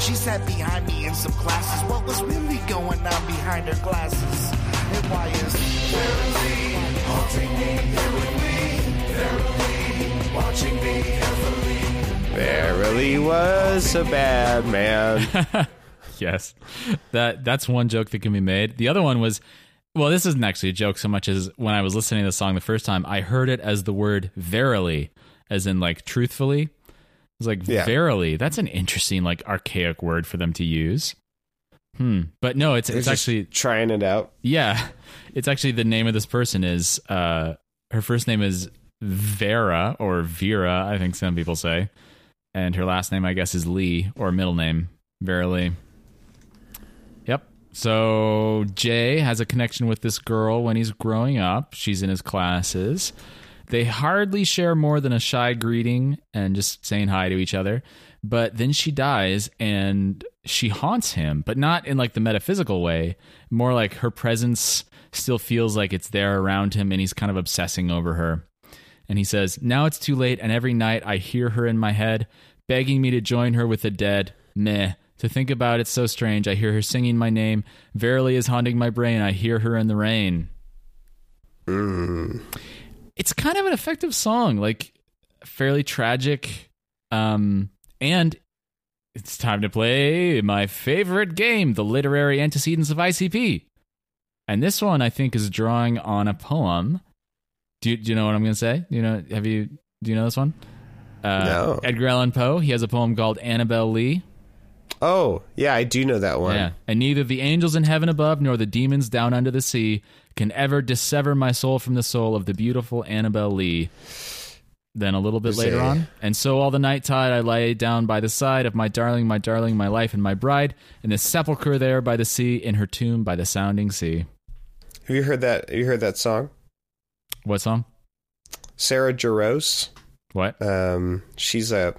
She sat behind me in some classes. What was really going on behind her glasses? And why is Verily haunting me here with me? Verily watching me carefully. Verily was a bad man. yes, that that's one joke that can be made. The other one was, well, this isn't actually a joke so much as when I was listening to the song the first time, I heard it as the word "verily," as in like truthfully. It was like Yeah. verily. That's an interesting like archaic word for them to use. Hmm. But no, it's They're it's actually trying it out. yeah, it's actually the name of this person is uh her first name is Vera or Vera, I think some people say. And her last name I guess is Lee or middle name Vera Lee. Yep. So Jay has a connection with this girl when he's growing up. She's in his classes. They hardly share more than a shy greeting and just saying hi to each other. But then she dies and she haunts him, but not in like the metaphysical way, more like her presence still feels like it's there around him and he's kind of obsessing over her. And he says, Now it's too late, and every night I hear her in my head, begging me to join her with the dead. Meh. To think about it's so strange. I hear her singing my name. Verily is haunting my brain. I hear her in the rain. It's kind of an effective song, like fairly tragic. Um, and it's time to play my favorite game, the literary antecedents of ICP. And this one, I think, is drawing on a poem. Do you, do you know what I'm going to say? You know, have you? Do you know this one? Uh, No. Edgar Allan Poe. He has a poem called Annabel Lee. Oh, yeah, I do know that one. Yeah. And neither the angels in heaven above nor the demons down under the sea can ever dissever my soul from the soul of the beautiful Annabel Lee. Then a little bit later on, and so all the night tide I lay down by the side of my darling, my darling, my life and my bride, in the sepulchre there by the sea, in her tomb by the sounding sea. Have you heard that? Have you heard that song? What song? Sarah Jarosz. What? Um, she's a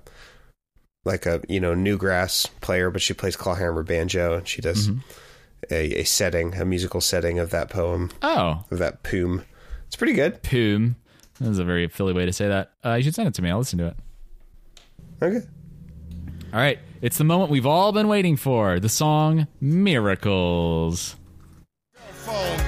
like a you know newgrass player, but she plays clawhammer banjo, and she does Mm-hmm. A, a setting, a musical setting of that poem, Oh, of that poem. It's pretty good. poom. That was a very Philly way to say that. Uh, you should send it to me. I'll listen to it. Okay. All right. It's the moment we've all been waiting for. The song Miracles.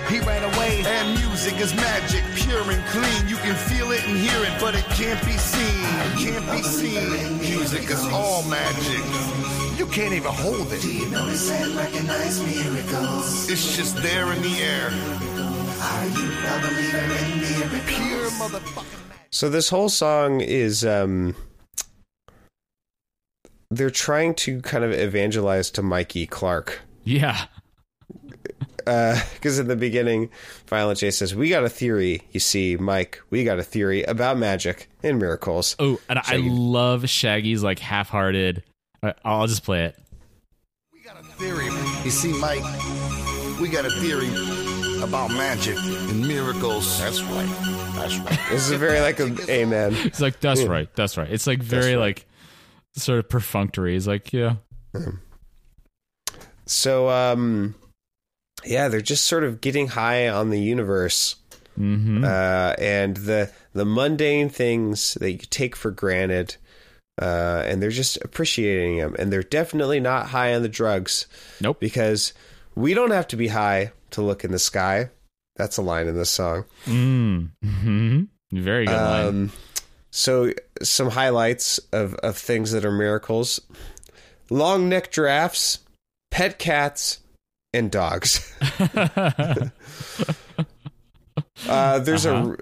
He ran away. And music is magic, pure and clean. You can feel it and hear it, but it can't be seen. It can't be seen. Music is all magic. You can't even hold it. Do you notice and recognize miracles? It's just there in the air. Are you a believer in miracles? Pure motherfucking So this whole song is um they're trying to kind of evangelize to Mikey Clark. Yeah. Because in the beginning, Violent J says, We got a theory, you see, Mike, we got a theory about magic and miracles. Oh, and I love Shaggy's like half-hearted. I- I'll just play it. We got a theory. You see, Mike, we got a theory about magic and miracles. That's right. That's right. This is very like a amen. It's like that's right, that's right. It's like very like sort of perfunctory. It's like, yeah, So um yeah, they're just sort of getting high on the universe. mm-hmm. uh, and the the mundane things that you take for granted, uh, and they're just appreciating them. And they're definitely not high on the drugs nope. because we don't have to be high to look in the sky. That's a line in this song. Mm. hmm Very good line. Um, so some highlights of of things that are miracles: long neck giraffes, pet cats, and dogs. Uh, there's Uh-huh.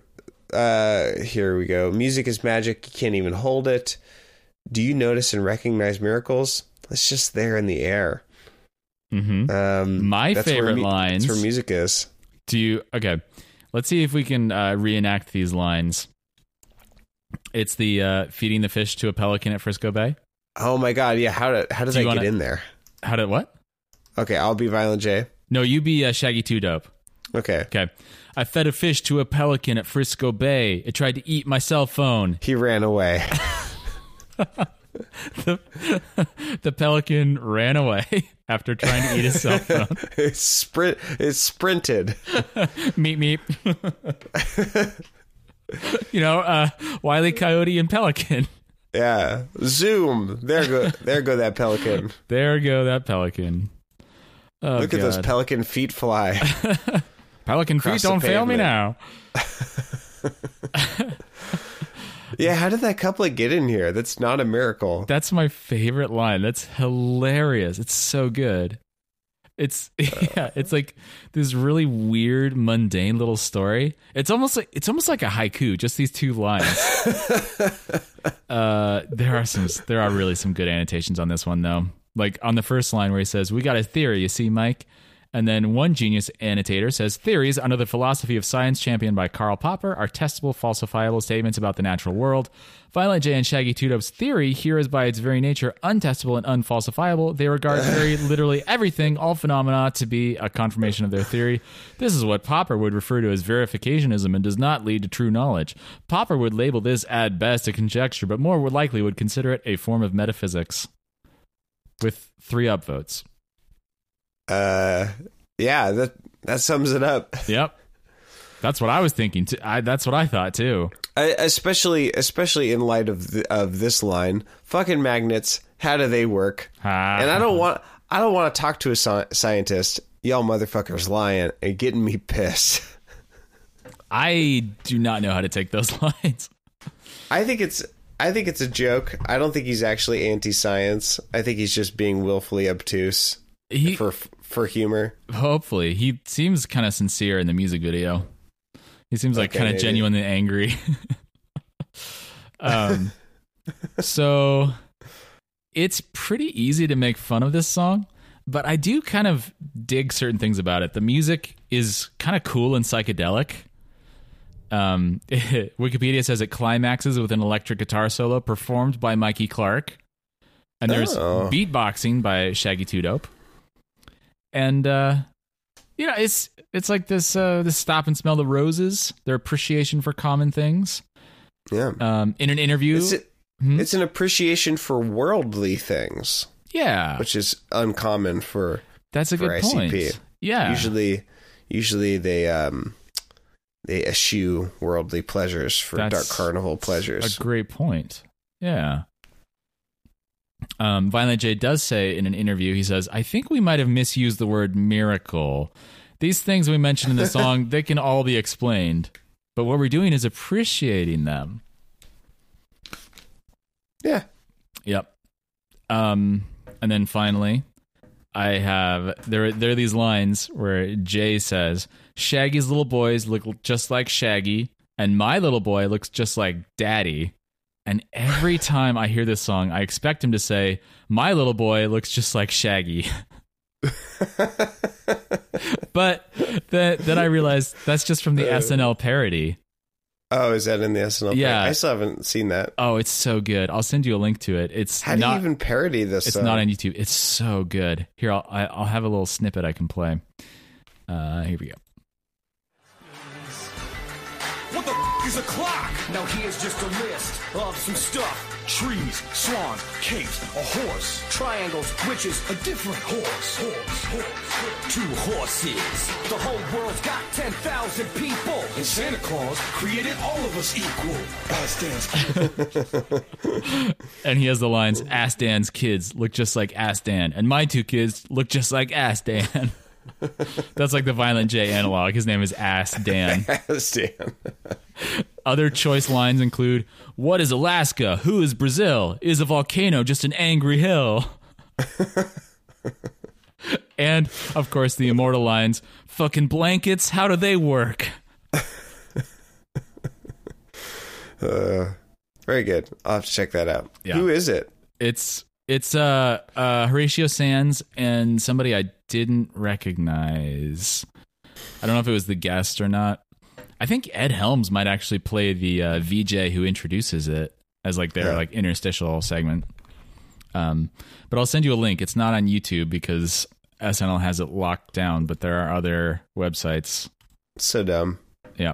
a uh, here we go. Music is magic. You can't even hold it. Do you notice and recognize miracles? It's just there in the air. hmm Um, My favorite mu- lines. That's where music is. Do you okay? Let's see if we can uh, reenact these lines. It's the uh, feeding the fish to a pelican at Frisco Bay. Oh my god! Yeah. How did how does Do that wanna- get in there? How did what? Okay, I'll be Violent J. No, you be uh, Shaggy Two Dope. Okay. Okay. I fed a fish to a pelican at Frisco Bay. It tried to eat my cell phone. He ran away. The pelican ran away after trying to eat his cell phone. it's sprint. It's sprinted. meep meep. you know, uh, Wiley Coyote and Pelican. Yeah. Zoom. There go. There go that pelican. There go that pelican. Oh, Look at those pelican feet fly. pelican feet. across the Don't fail me now. yeah. How did that couplet get in here? That's not a miracle. That's my favorite line. That's hilarious. It's so good. It's yeah, it's like this really weird, mundane little story. It's almost like it's almost like a haiku. Just these two lines. uh, there are some, there are really some good annotations on this one though. Like on the first line where he says, "We got a theory, you see, Mike." And then one genius annotator says theories under the philosophy of science championed by Karl Popper are testable, falsifiable statements about the natural world. Violent J and Shaggy Two Dope's theory here is by its very nature untestable and unfalsifiable. They regard very literally everything, all phenomena, to be a confirmation of their theory. This is what Popper would refer to as verificationism and does not lead to true knowledge. Popper would label this at best a conjecture, but more would likely would consider it a form of metaphysics. With three upvotes. Uh, yeah. That that sums it up. Yep. That's what I was thinking. Too. I, that's what I thought too. I, especially especially in light of the, of this line. Fucking magnets. How do they work? Ah. And I don't want I don't want to talk to a sci- scientist. Y'all motherfuckers lying and getting me pissed. I do not know how to take those lines. I think it's I think it's a joke. I don't think he's actually anti-science. I think he's just being willfully obtuse He for for humor. hopefully he seems kind of sincere in the music video. He seems like Okay, kind of genuinely angry. um, so it's pretty easy to make fun of this song, but I do kind of dig certain things about it. The music is kind of cool and psychedelic. Um, Wikipedia says it climaxes with an electric guitar solo performed by Mikey Clark, and there's Oh. beatboxing by Shaggy Two Dope, and uh, you know it's it's like this uh, this stop and smell the roses, their appreciation for common things. Yeah. Um, in an interview, It's Hmm? it's an appreciation for worldly things, yeah, which is uncommon for that's a for good ICP. point. Yeah, usually usually they um they eschew worldly pleasures for That's dark carnival pleasures. a great point. Yeah. Um, Violent J does say in an interview, he says, I think we might have misused the word miracle. These things we mentioned in the song, they can all be explained. But what we're doing is appreciating them. Yeah. Yep. Um, and then finally, I have there. There are these lines where Jay says, "Shaggy's little boys look just like Shaggy, and my little boy looks just like Daddy." And every time I hear this song, I expect him to say, "My little boy looks just like Shaggy." but then, then I realized that's just from the SNL parody. Oh, is that in the SNL? Yeah. parody? I still haven't seen that. Oh, it's so good. I'll send you a link to it. It's How do not you even parody this? It's song? not on YouTube. It's so good. Here, I'll I- I'll have a little snippet I can play. Uh, here we go. Is a clock? Now here's just a list of some stuff. Trees, swans, capes, a horse, triangles, witches, a different horse. Horse, horse, two horses. The whole world's got 10,000 people. And Santa Claus created all of us equal. As And he has the lines: "Ass Dan's kids look just like Ass Dan, and my two kids look just like Ass Dan." That's like the Violent J analog. His name is Ass Dan. Stan. Other choice lines include What is Alaska? Who is Brazil? Is a volcano just an angry hill? and, of course, the immortal lines Fucking blankets, how do they work? Uh, very good. I'll have to check that out. Yeah. Who is it? It's it's uh, uh Horatio Sanz and somebody I didn't recognize. I don't know if it was the guest or not. I think Ed Helms might actually play the uh, VJ who introduces it as like their Yeah. like interstitial segment. Um, but I'll send you a link. It's not on YouTube because SNL has it locked down, but there are other websites. So dumb. Yeah.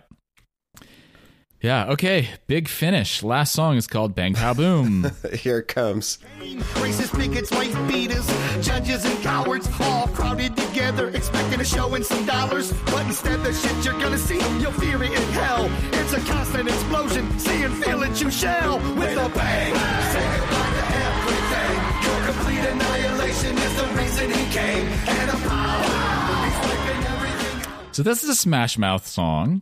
Yeah, okay. Big finish. Last song is called Bang Pow Boom. Here it comes. Racist bigots, wife beaters, judges and cowards, all crowded together, expecting a show and some dollars. But instead, the shit you're gonna see, you'll fear it in hell. It's a constant explosion, see and feel it, you shall, with a bang. Say goodbye to everything. Your complete annihilation is the reason he came. And a power, he's wiping everything So this is a Smash Mouth song,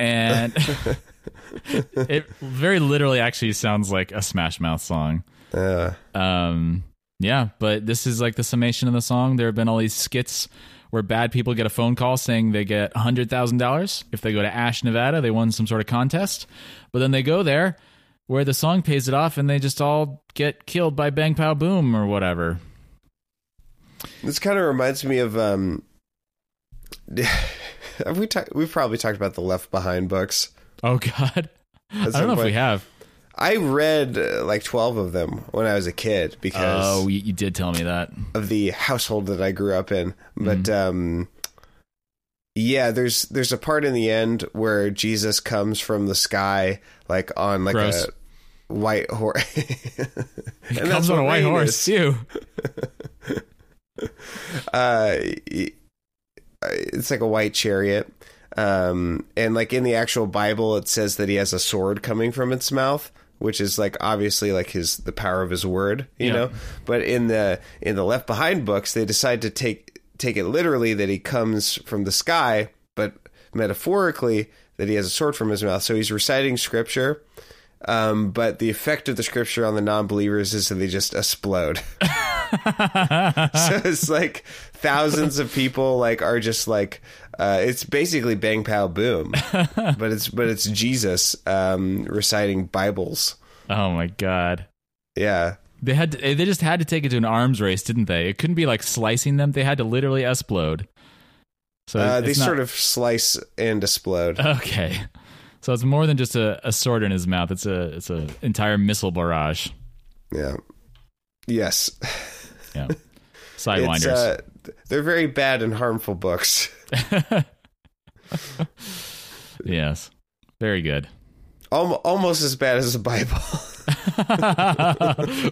and it very literally actually sounds like a Smash Mouth song. Uh, Um, yeah, but this is like the summation of the song. There have been all these skits where bad people get a phone call saying they get hundred thousand dollars if they go to Ash, Nevada. They won some sort of contest, but then they go there where the song pays it off, and they just all get killed by Bang Pow Boom or whatever. this kind of reminds me of. um Have we talked? We've probably talked about the Left Behind books. Oh God, I don't know if we have. I read uh, like twelve of them when I was a kid because Oh, you, you did tell me that. of the household that I grew up in. But um yeah, there's there's a part in the end where Jesus comes from the sky like on like Gross. a white horse. He comes on a white horse too. Uh it's like a white chariot. Um and like in the actual Bible it says that he has a sword coming from its mouth. Which is like obviously like his the power of his word, you Yeah. know. But in the in the Left Behind books, they decide to take take it literally that he comes from the sky, but metaphorically that he has a sword from his mouth. So he's reciting scripture, um, but the effect of the scripture on the non-believers is that they just explode. so it's like thousands of people like are just like uh, it's basically bang pow boom, but it's but it's Jesus um, reciting Bibles. Oh my God. Yeah, They had to, they just had to take it to an arms race, didn't they? It couldn't be like slicing them. They had to literally explode. So uh, they not- sort of slice and explode. okay. So it's more than just a, a sword in his mouth. It's a it's a entire missile barrage. Yeah. Yes. Yeah. Sidewinders. uh, they're very bad and harmful books. yes. Very good. Almost as bad as the Bible.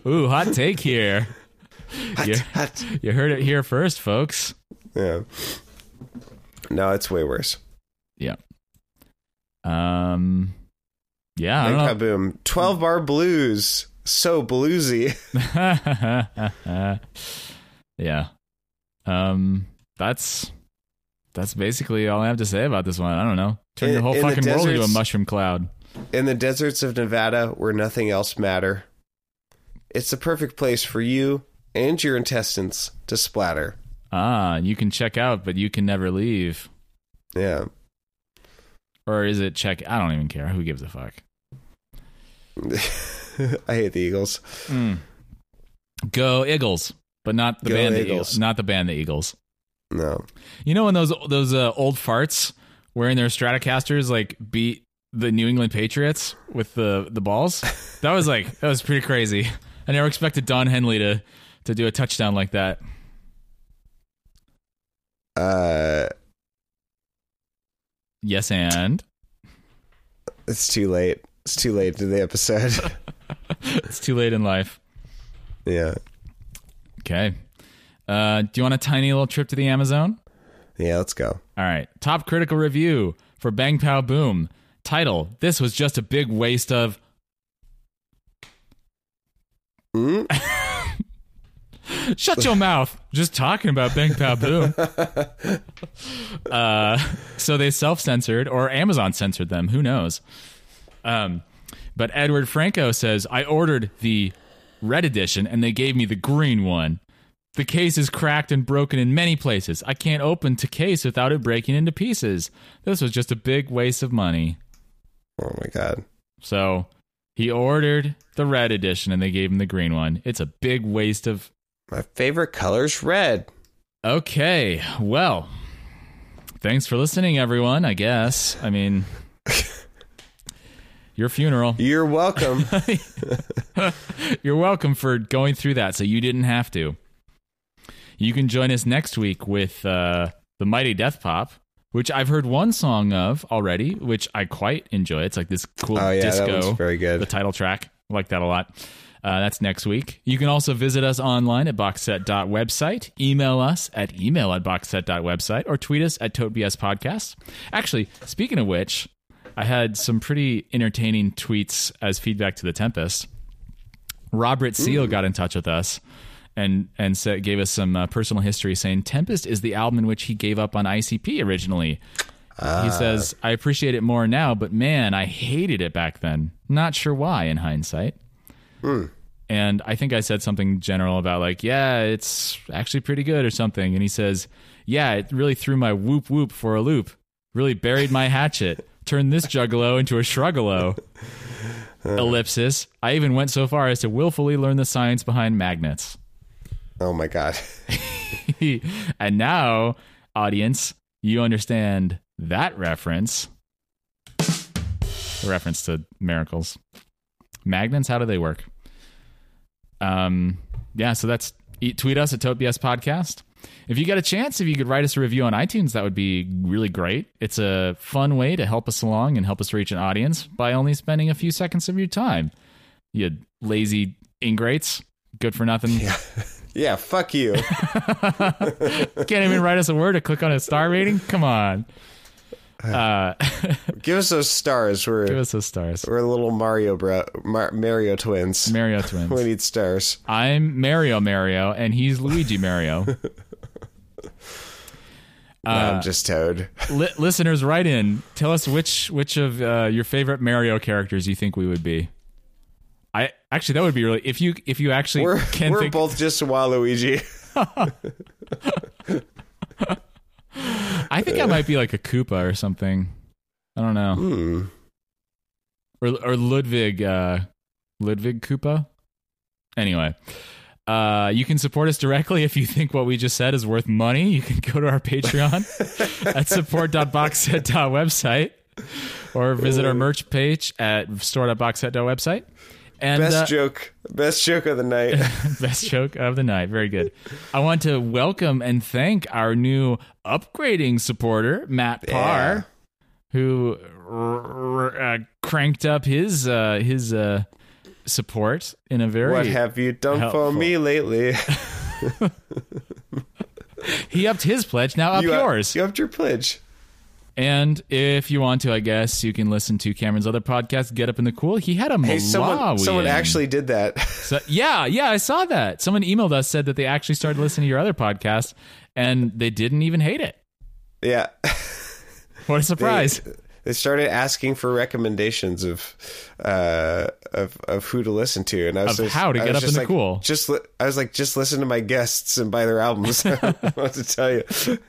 Ooh, hot take here. you, Hot. you heard it here first, folks. yeah. No, it's way worse. Yeah. Um. Yeah, I don't know. Pow Boom. 12 bar blues. so bluesy. yeah. Um that's that's basically all I have to say about this one. I don't know. Turn In- the whole in the fucking world into a mushroom cloud. In the deserts of Nevada, where nothing else matter, it's the perfect place for you and your intestines to splatter. Ah, you can check out, but you can never leave. Yeah. Or is it check? I don't even care. Who gives a fuck? I hate the Eagles. Go Eagles, but not the Go band. The Eagles. Eagles, not the band. The Eagles. No. You know when those those uh, old farts wearing their Stratocasters like beat the New England Patriots with the the balls? That was like that was pretty crazy. I never expected Don Henley to to do a touchdown like that. Uh, Yes, and it's too late. It's too late to the episode. it's too late in life. yeah. Okay. Uh, do you want a tiny little trip to the Amazon? Yeah, let's go. All right. Top critical review for Bang Pow Boom. Title: This was just a big waste of. Hmm? Shut your mouth. Just talking about Bang Pow Boom. uh, so they self censored, or Amazon censored them. Who knows? Um, but Edward Franco says, I ordered the red edition and they gave me the green one. The case is cracked and broken in many places. I can't open to case without it breaking into pieces. This was just a big waste of money. Oh my god. So he ordered the red edition and they gave him the green one. It's a big waste of. My favorite color's red. Okay, well, thanks for listening, everyone. I guess. I mean, your funeral. You're welcome. You're welcome for going through that so you didn't have to. You can join us next week with uh, the Mighty Death Pop, which I've heard one song of already, which I quite enjoy. It's like this cool Oh, yeah, disco. very good. The title track. I like that a lot. Uh, that's next week. You can also visit us online at boxset.website, email us at email at boxset.website, or tweet us at ToteBS Podcast. Actually, speaking of which, I had some pretty entertaining tweets as feedback to The Tempest. Robert Seal got in touch with us and and said, gave us some uh, personal history, saying Tempest is the album in which he gave up on ICP originally. He says, "I appreciate it more now, but man, I hated it back then. Not sure why, in hindsight." And I think I said something general about like, "Yeah, it's actually pretty good" or something. And he says, "Yeah, it really threw my whoop whoop for a loop. Really buried my hatchet. Turned this juggalo into a shrugalo." Ellipsis. I even went so far as to willfully learn the science behind magnets. oh my god. and now, audience, you understand that reference. The reference to miracles. Magnets, how do they work? Um, yeah, so that's tweet us at ToteBS Podcast. If you get a chance, if you could write us a review on iTunes, that would be really great. It's a fun way to help us along and help us reach an audience by only spending a few seconds of your time. You lazy ingrates, good for nothing. Yeah, fuck you. Can't even write us a word to click on a star rating. Come on, uh, Give us those stars. We're give us those stars. we're little Mario bro, Mar- Mario twins. Mario twins. we need stars. I'm Mario Mario, and he's Luigi Mario. No, I'm just Toad. Li- listeners, write in. Tell us which which of uh, your favorite Mario characters you think we would be. I actually that would be really if you if you actually We're can we're think. both just Waluigi. I think I might be like a Koopa or something. I don't know. Hmm. or or Ludwig uh Ludwig Koopa. Anyway, uh you can support us directly if you think what we just said is worth money. You can go to our Patreon at support.boxset.website or visit our merch page at store.boxset.website. And Best uh, joke. Best joke of the night. Best joke of the night. Very good. I want to welcome and thank our new upgrading supporter, Matt Parr, who r- r- uh, cranked up his uh, his uh, support in a very. what have you done helpful. for me lately? he upped his pledge. Now up you, yours. You upped your pledge. And if you want to, I guess you can listen to Cameron's other podcast, Get Up in the Cool. He had a Hey, someone, someone actually did that. So, yeah, yeah, I saw that. Someone emailed us said that they actually started listening to your other podcast and they didn't even hate it. yeah. What a They, surprise! they started asking for recommendations of uh of of who to listen to and I was Of just, how to I get up in just the like, cool. Just li- I was like just listen to my guests and buy their albums. What to tell you.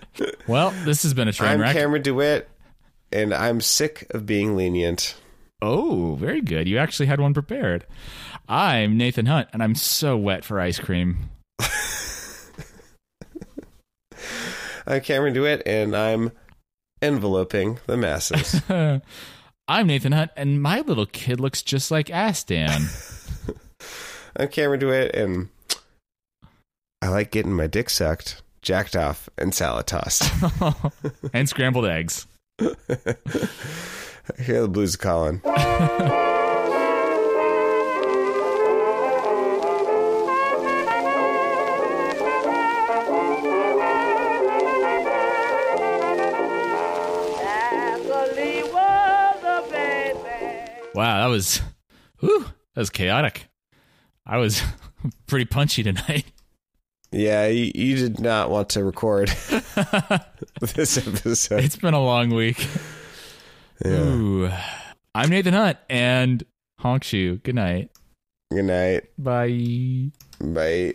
well, this has been a train I'm wreck. Cameron DeWitt and I'm sick of being lenient. oh, very good. You actually had one prepared. I'm Nathan Hunt, and I'm so wet for ice cream. I'm Cameron DeWitt and I'm enveloping the masses. I'm Nathan Hunt, and my little kid looks just like Astan. I'm Cameron DeWitt and I like getting my dick sucked, jacked off, and salad tossed. and scrambled eggs. I Hear the blues calling. Wow, that was, whew, that was chaotic. I was pretty punchy tonight. Yeah, you, you did not want to record this episode. It's been a long week. Ooh. I'm Nathan Hunt, and honk shoe. Good night. Good night. Bye. Bye.